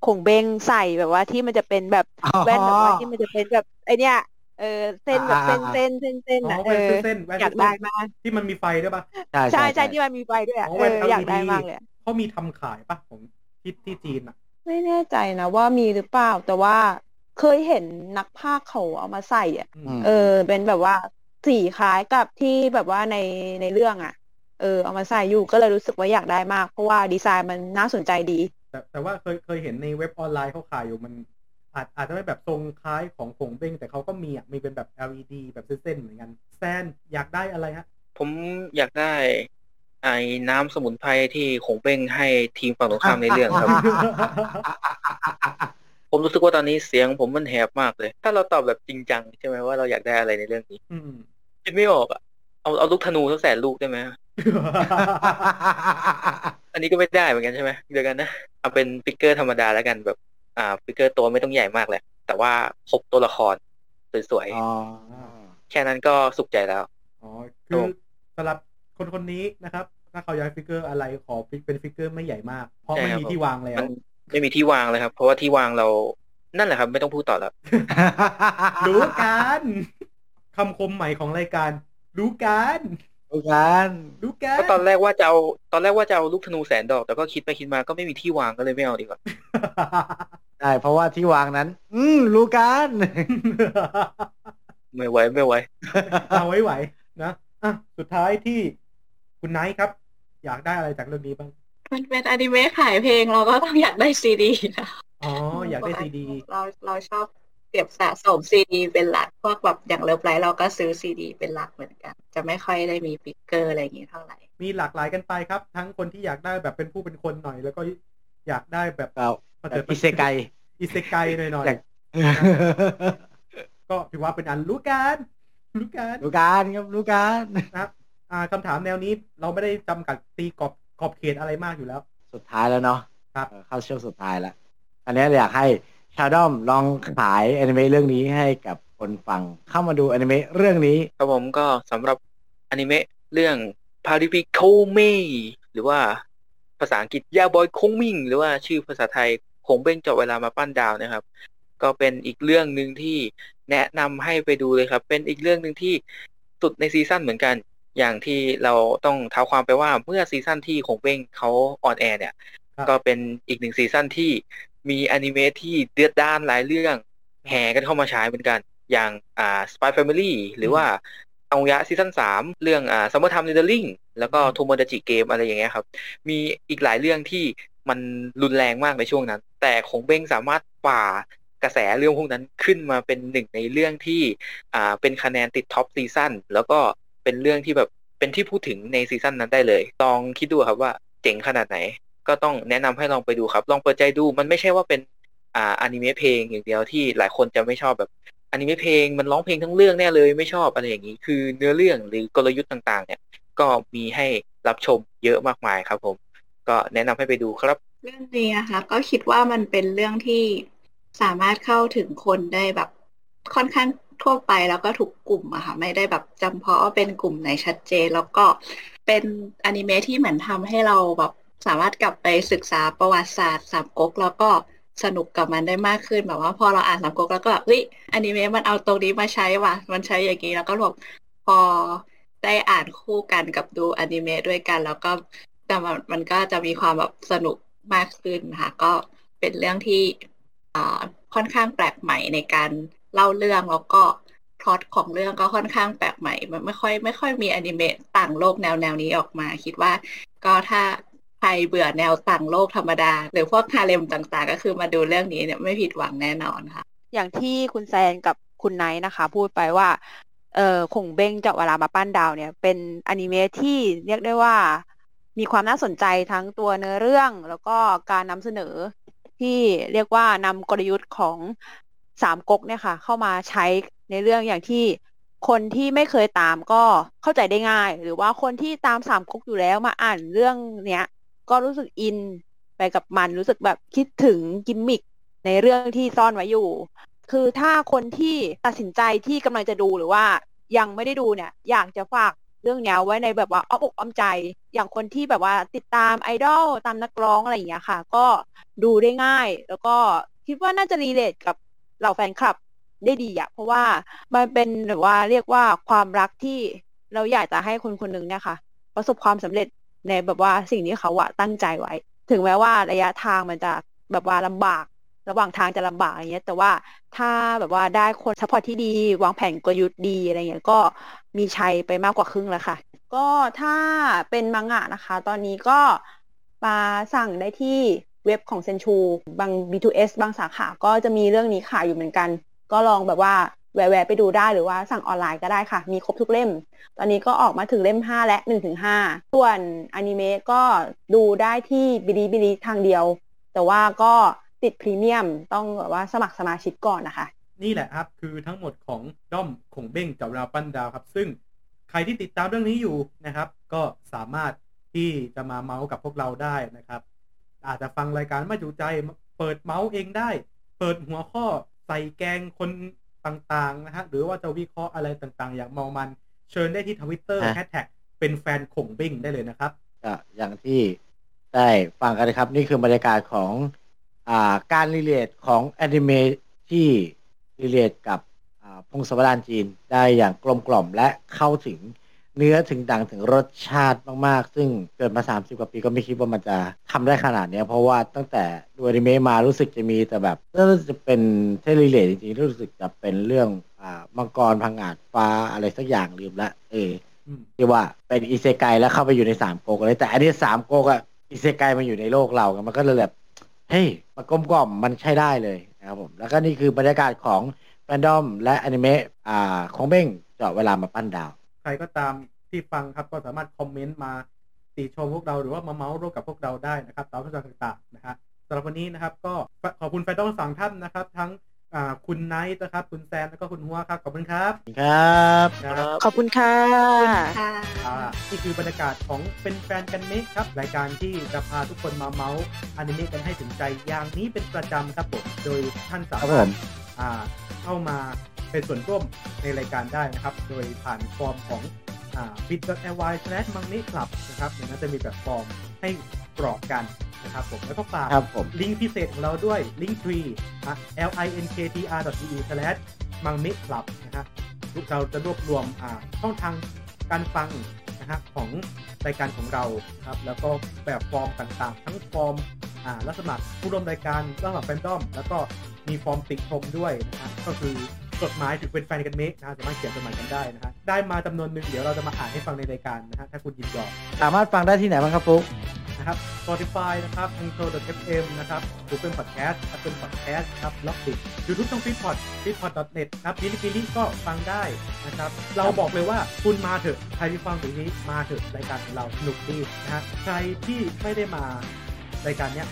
คงเบงใส่แบบว่าที่มันจะเป็นแบบอ๋อแว่นแบบว่าที่มันจะเป็นแบบไอเนี้ยเออเส้นแบบเส้นอ่าเส้นเส้นเส้นอ๋ออะแว่นเออเส้นๆแว่นอยากเส้ได้นๆมากที่มันมีไฟด้วยปะใช่ใช่ใช่ใช่ที่มันมีไฟด้วยอะอ๋อเอแว่นออยาก LED ได้มากเลยอะเขามีทำขายปะของที่ที่จีนอะ ไม่แน่ใจนะว่ามีหรือเปล่าแต่ว่าเคยเห็นนักพากย์เขาเอามาใส่อะอือืมมเออ เป็นแบบว่าสีคล้ายกับที่แบบว่าในในเรื่องอะ เออเอามาใส่อยู่ก็เลยรู้สึกว่าอยากได้มาก เพราะว่าดีไซน์มันน่าสนใจดี แต่แต่ว่าเคยเคยเห็นในเว็บออนไลน์เขาขายอยู่มัน อาจอาจจะไม่แบบทรงคล้ายของผงเบ้งแต่เขาก็มีอะมีเป็นแบบ LED แบบเส้นๆเหมือนกันแซนอยากได้อะไรฮะ ผมอยากได้ไอ้น้ำสมุนไพรที่ขงเบ้งให้ทีมฝั่งตรงข้ามในเรื่องครับ ผมรู้สึกว่าตอนนี้เสียงผมมันแหบมากเลย ถ้าเราตอบแบบจริงจังใช่ไหมว่าเราอยากได้อะไรในเรื่องนี้อืมคิดไม่ออกอะ เอาเอาลูกธนูสักแสนลูกได้ไหม อันนี้ก็ไม่ได้เหมือนกันใช่ไหมเดียวกันนะเอาเป็นฟิกเกอร์ธรรมดาแล้วกันแบบ อ่าฟิกเกอร์ตัวไม่ต้องใหญ่มากแหละ แต่ว่าครบตัวละครสวยอ๋อๆแค่นั้นก็สุขใจแล้วอ๋อคือสำหรับคนคนนี้นะครับ ถ้าเขาอยากได้ฟิกเกอร์อะไรขอเป็นฟิกเกอร์ไม่ใหญ่มาก เพราะไม่ใช่ครับมีที่วางแล้วมันไม่มีที่วางเลยครับ เพราะว่าที่วางเรานั่นแหละครับ ไม่ต้องพูดต่อแล้วรู้กันคำคมใหม่ของรายการ รู้กัน ดูกันรู้กันก็ตอนแรกว่าจะเอาตอนแรกว่าจะเอาลูกธนูแสนดอกแต่ก็คิดไปคิดมาก็ไม่มีที่วางก็เลยไม่เอาดีกว่าใช่เพราะว่าที่วางนั้น อืมรู้กันไม่ไหวไม่ไหวเอาไว้ไหวนะอะสุดท้ายที่คุณไนท์ครับ อยากได้อะไรจากเรื่องนี้บ้างมันเป็นอนิเมะขายเพลงเราก็ต้องอยากได้ซีดีนะอ๋ออยากได้ซีดี เราเราชอบ เก็บสะสมซีดีเป็นหลักพวกแบบอย่าง Love Live เราก็ซื้อซีดีเป็นหลักเหมือนกัน จะไม่ค่อยได้มีฟิกเกอร์อะไรอย่างนี้เท่าไหร่ มีหลากหลายกันไปครับ ทั้งคนที่อยากได้แบบเป็นผู้เป็นคนหน่อย แล้วก็อยากได้แบบเอาแบบอิเซไกอิเซไกหน่อยหน่อยอยากก็ถือว่าเป็นอันรู้กันรู้กันรู้กันครับรู้กันนะครับอ่าคำถามแนวนี้เราไม่ได้จำกัดตีกรอบขอบเขตอะไรมากอยู่แล้ว สุดท้ายแล้วเนาะครับเออเข้าช่วงสุดท้ายแล้วอันนี้อยากให้ ชาดอมลองขายอนิเมะเรื่องนี้ให้กับคนฟังเข้ามาดูอนิเมะเรื่องนี้ ครับผมก็สำหรับอนิเมะเรื่อง p a r i p i k o m e หรือว่าภาษาอังกฤษ Ya Boy Kongming หรือว่าชื่อภาษาไทยขงเบ้งเจาะเวลามาปั้นดาวนะครับ ก็เป็นอีกเรื่องหนึ่งที่แนะนำให้ไปดูเลยครับ เป็นอีกเรื่องหนึ่งที่สุดในซีซั่นเหมือนกัน อย่างที่เราต้องเท้าความไปว่าเมื่อซีซั่นที่ขงเบ้งเขา on air เนี่ยครับก็เป็นอีกหนึ่งซีซั่นที่ มีอนิเมะที่เดือดด้านหลายเรื่องแห่กันเข้ามาฉายเหมือนกัน อย่างอ่า Spy Family หรือว่าคางุยะซีซั่นสามเรื่องอ่า Summer Time Rendering แล้วก็ Tomodachi Game อะไรอย่างเงี้ยครับ มีอีกหลายเรื่องที่มันรุนแรงมากในช่วงนั้น แต่ขงเบ้งสามารถฝ่ากระแสเรื่องพวกนั้นขึ้นมาเป็นหนึ่งในเรื่องที่อ่าเป็นคะแนนติด top ซีซั่นแล้วก็เป็นเรื่องที่แบบเป็นที่พูดถึงในซีซั่นนั้นได้เลย ลองคิดดูครับว่าเจ๋งขนาดไหน ก็ต้องแนะนำให้ลองไปดูครับ ลองเปิดใจดูมันไม่ใช่ว่าเป็นอ่าอนิเมะเพลงอย่างเดียวที่หลายคนจะไม่ชอบแบบอนิเมะเพลงมันร้องเพลงทั้งเรื่องแน่เลยไม่ชอบอะไรอย่างนี้ คือเนื้อเรื่องหรือกลยุทธ์ต่างๆ เนี่ย ก็มีให้รับชมเยอะมากมายครับ ผม ก็แนะนำให้ไปดูครับ เรื่องนี้นะคะก็คิดว่ามันเป็นเรื่องที่สามารถเข้าถึงคนได้แบบค่อนข้างทั่วไปแล้วก็ทุกกลุ่มอะค่ะไม่ได้แบบจำเพาะว่าเป็นกลุ่มไหนชัดเจน แล้วก็เป็นอนิเมะที่เหมือนทำให้เราแบบ สามารถกลับไปศึกษาประวัติศาสตร์สามก๊กแล้วก็สนุกกับมันได้มากขึ้นแบบว่าพอเราอ่านสามก๊กแล้วก็แบบเฮ้ยอนิเมะมันเอาตรงนี้มาใช้ว่ะ มันใช้อย่างนี้แล้วก็แบบพอได้อ่านคู่กันกับดูอนิเมะด้วยกัน แล้วก็แต่มันมันก็จะมีความแบบสนุกมากขึ้นค่ะ ก็เป็นเรื่องที่อ่าค่อนข้างแปลกใหม่ในการเล่าเรื่องแล้วก็พล็อตของเรื่องก็ค่อนข้างแปลกใหม่ มันไม่ค่อยไม่ค่อยมีอนิเมะต่างโลกแนวแนวนี้ออกมา คิดว่า ก็ถ้า ใครเบื่อแนวต่างโลกธรรมดา หรือพวกฮาเลมต่างๆ ก็คือมาดูเรื่องนี้เนี่ยไม่ผิดหวังแน่นอนค่ะ อย่างที่คุณแซนกับคุณไนท์นะคะ พูดไปว่าเอ่อคงเบ้งเจาะเวลามาปั้นดาวเนี่ย เป็นอนิเมะที่เรียกได้ว่า มีความน่าสนใจทั้งตัวเนื้อเรื่อง แล้วก็การนำเสนอที่เรียกว่านำกลยุทธ์ของสามก๊กเนี่ยค่ะ เข้ามาใช้ในเรื่องอย่างที่คนที่ไม่เคยตามก็เข้าใจได้ง่าย หรือว่าคนที่ตามสามก๊กอยู่แล้วมาอ่านเรื่องเนี้ย ก็รู้สึกอินไปกับมันรู้สึกแบบคิดถึงกิมมิคในเรื่องที่ซ่อนไว้อยู่ คือถ้าคนที่ตัดสินใจที่กำลังจะดูหรือว่ายังไม่ได้ดูเนี่ย อยากจะฝากเรื่องเนี้ยไว้ในแบบว่าอ้อมอกอ้อมใจ อย่างคนที่แบบว่าติดตามไอดอลตามนักร้องอะไรอย่างเงี้ยค่ะ ก็ดูได้ง่าย แล้วก็คิดว่าน่าจะ relate กับเหล่าแฟนคลับได้ดีอะเพราะว่ามันเป็นแบบว่าเรียกว่าความรักที่เราอยากจะให้คนคนหนึ่งเนี่ยค่ะ ประสบความสำเร็จ ในแบบว่าสิ่งที่เขาอะตั้งใจไว้ ถึงแม้ว่าระยะทางมันจะแบบว่าลำบาก ระหว่างทางจะลำบากอะไรเงี้ย แต่ว่าถ้าแบบว่าได้คน support ที่ดี วางแผนกลยุทธ์ดีอะไรเงี้ยก็มีชัยไปมากกว่าครึ่งแล้วค่ะ ก็ถ้าเป็นมังงะนะคะ ตอนนี้ก็มาสั่งได้ที่เว็บของเซนชูบาง B2S บางสาขา ก็จะมีเรื่องนี้ขายอยู่เหมือนกัน ก็ลองแบบว่า แวะไปดูได้หรือว่าสั่งออนไลน์ก็ได้ค่ะ มีครบทุกเล่ม ตอนนี้ก็ออกมาถึงเล่ม 5 และ 1-5 ส่วนอนิเมะก็ดูได้ที่บิลิบิลิทางเดียว แต่ว่าก็ติดพรีเมียมต้องแบบว่าสมัครสมาชิกก่อนนะคะ นี่แหละครับ คือทั้งหมดของด้อมขงเบ้งเจาะเวลามาปั้นดาวครับ ซึ่งใครที่ติดตามเรื่องนี้อยู่นะครับ ก็สามารถที่จะมาเมาส์กับพวกเราได้นะครับ อาจจะฟังรายการไม่จุใจเปิดเมาส์เองได้ เปิดหัวข้อใส่แกงคน ต่างๆนะฮะหรือว่าจะวิเคราะห์อะไรต่างๆ อย่างเมามันเชิญได้ที่ทวิตเตอร์ฮะแฮชแท็กเป็นแฟนขงเบ้งได้เลยนะครับก็อย่างที่ได้ฟังกันนะครับ นี่คือบรรยากาศของอ่าการ relate ของแอนิเมะที่ relate กับอ่าพงศาวดารจีนได้อย่างกลมกล่อมและเข้าถึง เนื้อถึงดังถึงรสชาติมากๆ ซึ่งเกิดมา 30 กว่าปีก็ไม่คิดว่ามันจะทำได้ขนาดเนี้ยเพราะว่าตั้งแต่ดูอนิเมะมารู้สึกจะมีแต่แบบรู้สึกจะเป็นเทรีเลทจริงๆรู้สึกจะเป็นเรื่องอ่ามังกรพังอาจฟ้าอะไรสักอย่างลืมละเอออืมที่ว่าเป็นอิเซไกแล้วเข้าไปอยู่ในสามก๊กเลยแต่อันนี้สามก๊กอะอิเซไกมันอยู่ในโลกเรามันก็เลยแบบเฮ้ยมันกลมกล่อมมันใช้ได้เลยนะครับผมแล้วก็นี่คือบรรยากาศของแฟนดอมและอนิเมะอ่าของเบ้งเจาะเวลามาปั้นดาว ใครก็ตามที่ฟังครับก็สามารถคอมเมนต์มาติชมพวกเราหรือว่ามาเมาส์ร่วมกับพวกเราได้นะครับตามช่องทางต่างๆนะฮะสำหรับวันนี้นะครับก็ขอบคุณแฟนดอมทั้งสองท่านนะครับ ทั้งอ่าคุณไนท์นะครับคุณแซมแล้วก็คุณหัวครับขอบคุณครับครับครับขอบคุณค่ะค่ะอ่านี่คือบรรยากาศของเป็นแฟนกันเมะครับรายการที่จะพาทุกคนมาเมาส์อนิเมะกันให้ถึงใจอย่างนี้เป็นประจำครับผมโดยท่านสาครับมารผถมอ่าเข้ามา เป็นส่วนร่วมในรายการได้นะครับ โดยผ่านฟอร์มของอ่า bit.ly slash มังเมะคลับนะครับอย่างนั้นจะมีแบบฟอร์มให้กรอกกันนะครับผมแล้วก็ฝากครับผมลิงก์พิเศษของเราด้วยลิงก์ tree นะ l i n k t r e slash มังมิคลับนะฮะเราจะรวบรวมอ่าช่องทางการฟังนะฮะของรายการของเราครับ แล้วก็แบบฟอร์มต่างๆ ทั้งฟอร์มอ่าแล้วสมัครผู้ร่วมรายการสมัครแฟนดอม แล้วก็มีฟอร์มติชมด้วยนะฮะก็คือ จดหมายถึงเป็นแฟนกันเมกนะฮะสามารถเขียนจดหมายกันได้นะฮะได้มาจำนวนหนึ่งเดี๋ยวเราจะมาอ่านให้ฟังในรายการนะฮะถ้าคุณยินยอมสามารถฟังได้ที่ไหนบ้างครับฟุ๊กนะครับ Spotify นะครับ Anchor.fm นะครับ Google Podcast Apple Podcast ครับล็อกดิ YouTube ต้อง Feedpot feedpot.net ครับบิลิบิลิก็ฟังได้นะครับ เราบอกเลยว่าคุณมาเถอะ ใครที่ฟังถึงนี้มาเถอะรายการของเราสนุกดีนะฮะใครที่ไม่ได้มารายการเนี้ย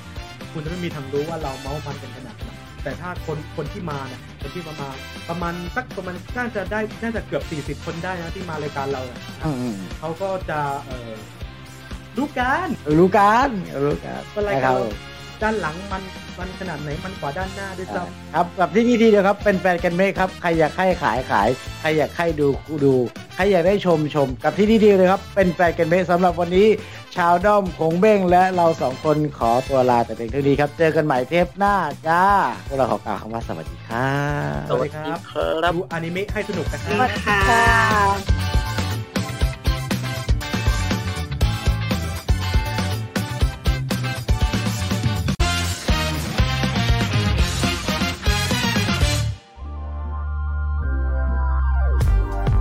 คุณจะไม่มีทางรู้ว่าเราเมาส์มันกันขนาดไหนแต่ถ้าคนคนที่มาเนี่ย คนที่มามาประมาณสักประมาณน่าจะได้น่าจะเกือบ 40 คนได้นะที่มารายการเราอะอืมเขาก็จะเออรู้กันรู้กันรู้กันก็รายนะคการรับเราด้านหลังมัน มันขนาดไหนมันกว่าด้านหน้าด้วยซ้ครับกับที่นี่ทีเดียวครับเป็นแฟนกันเมฆครับใครอยากให้ขายขายใครอยากให้ดูดูใครอยากได้ชมชม กับที่นี่ทีเดียวเลยครับเป็นแฟนกันเมฆสำหรับวันนี้ ชาวด้อมคงเบ้งและเราสองคนขอตัวลาแต่เพียงเท่านี้ครับเจอกันใหม่เทปหน้าจ้าพวกเราขอกล่าวคำว่าสวัสดีครับำสวัสดีครับดูอนิเมะให้สนุกนะคสรับวัสดีค่ะ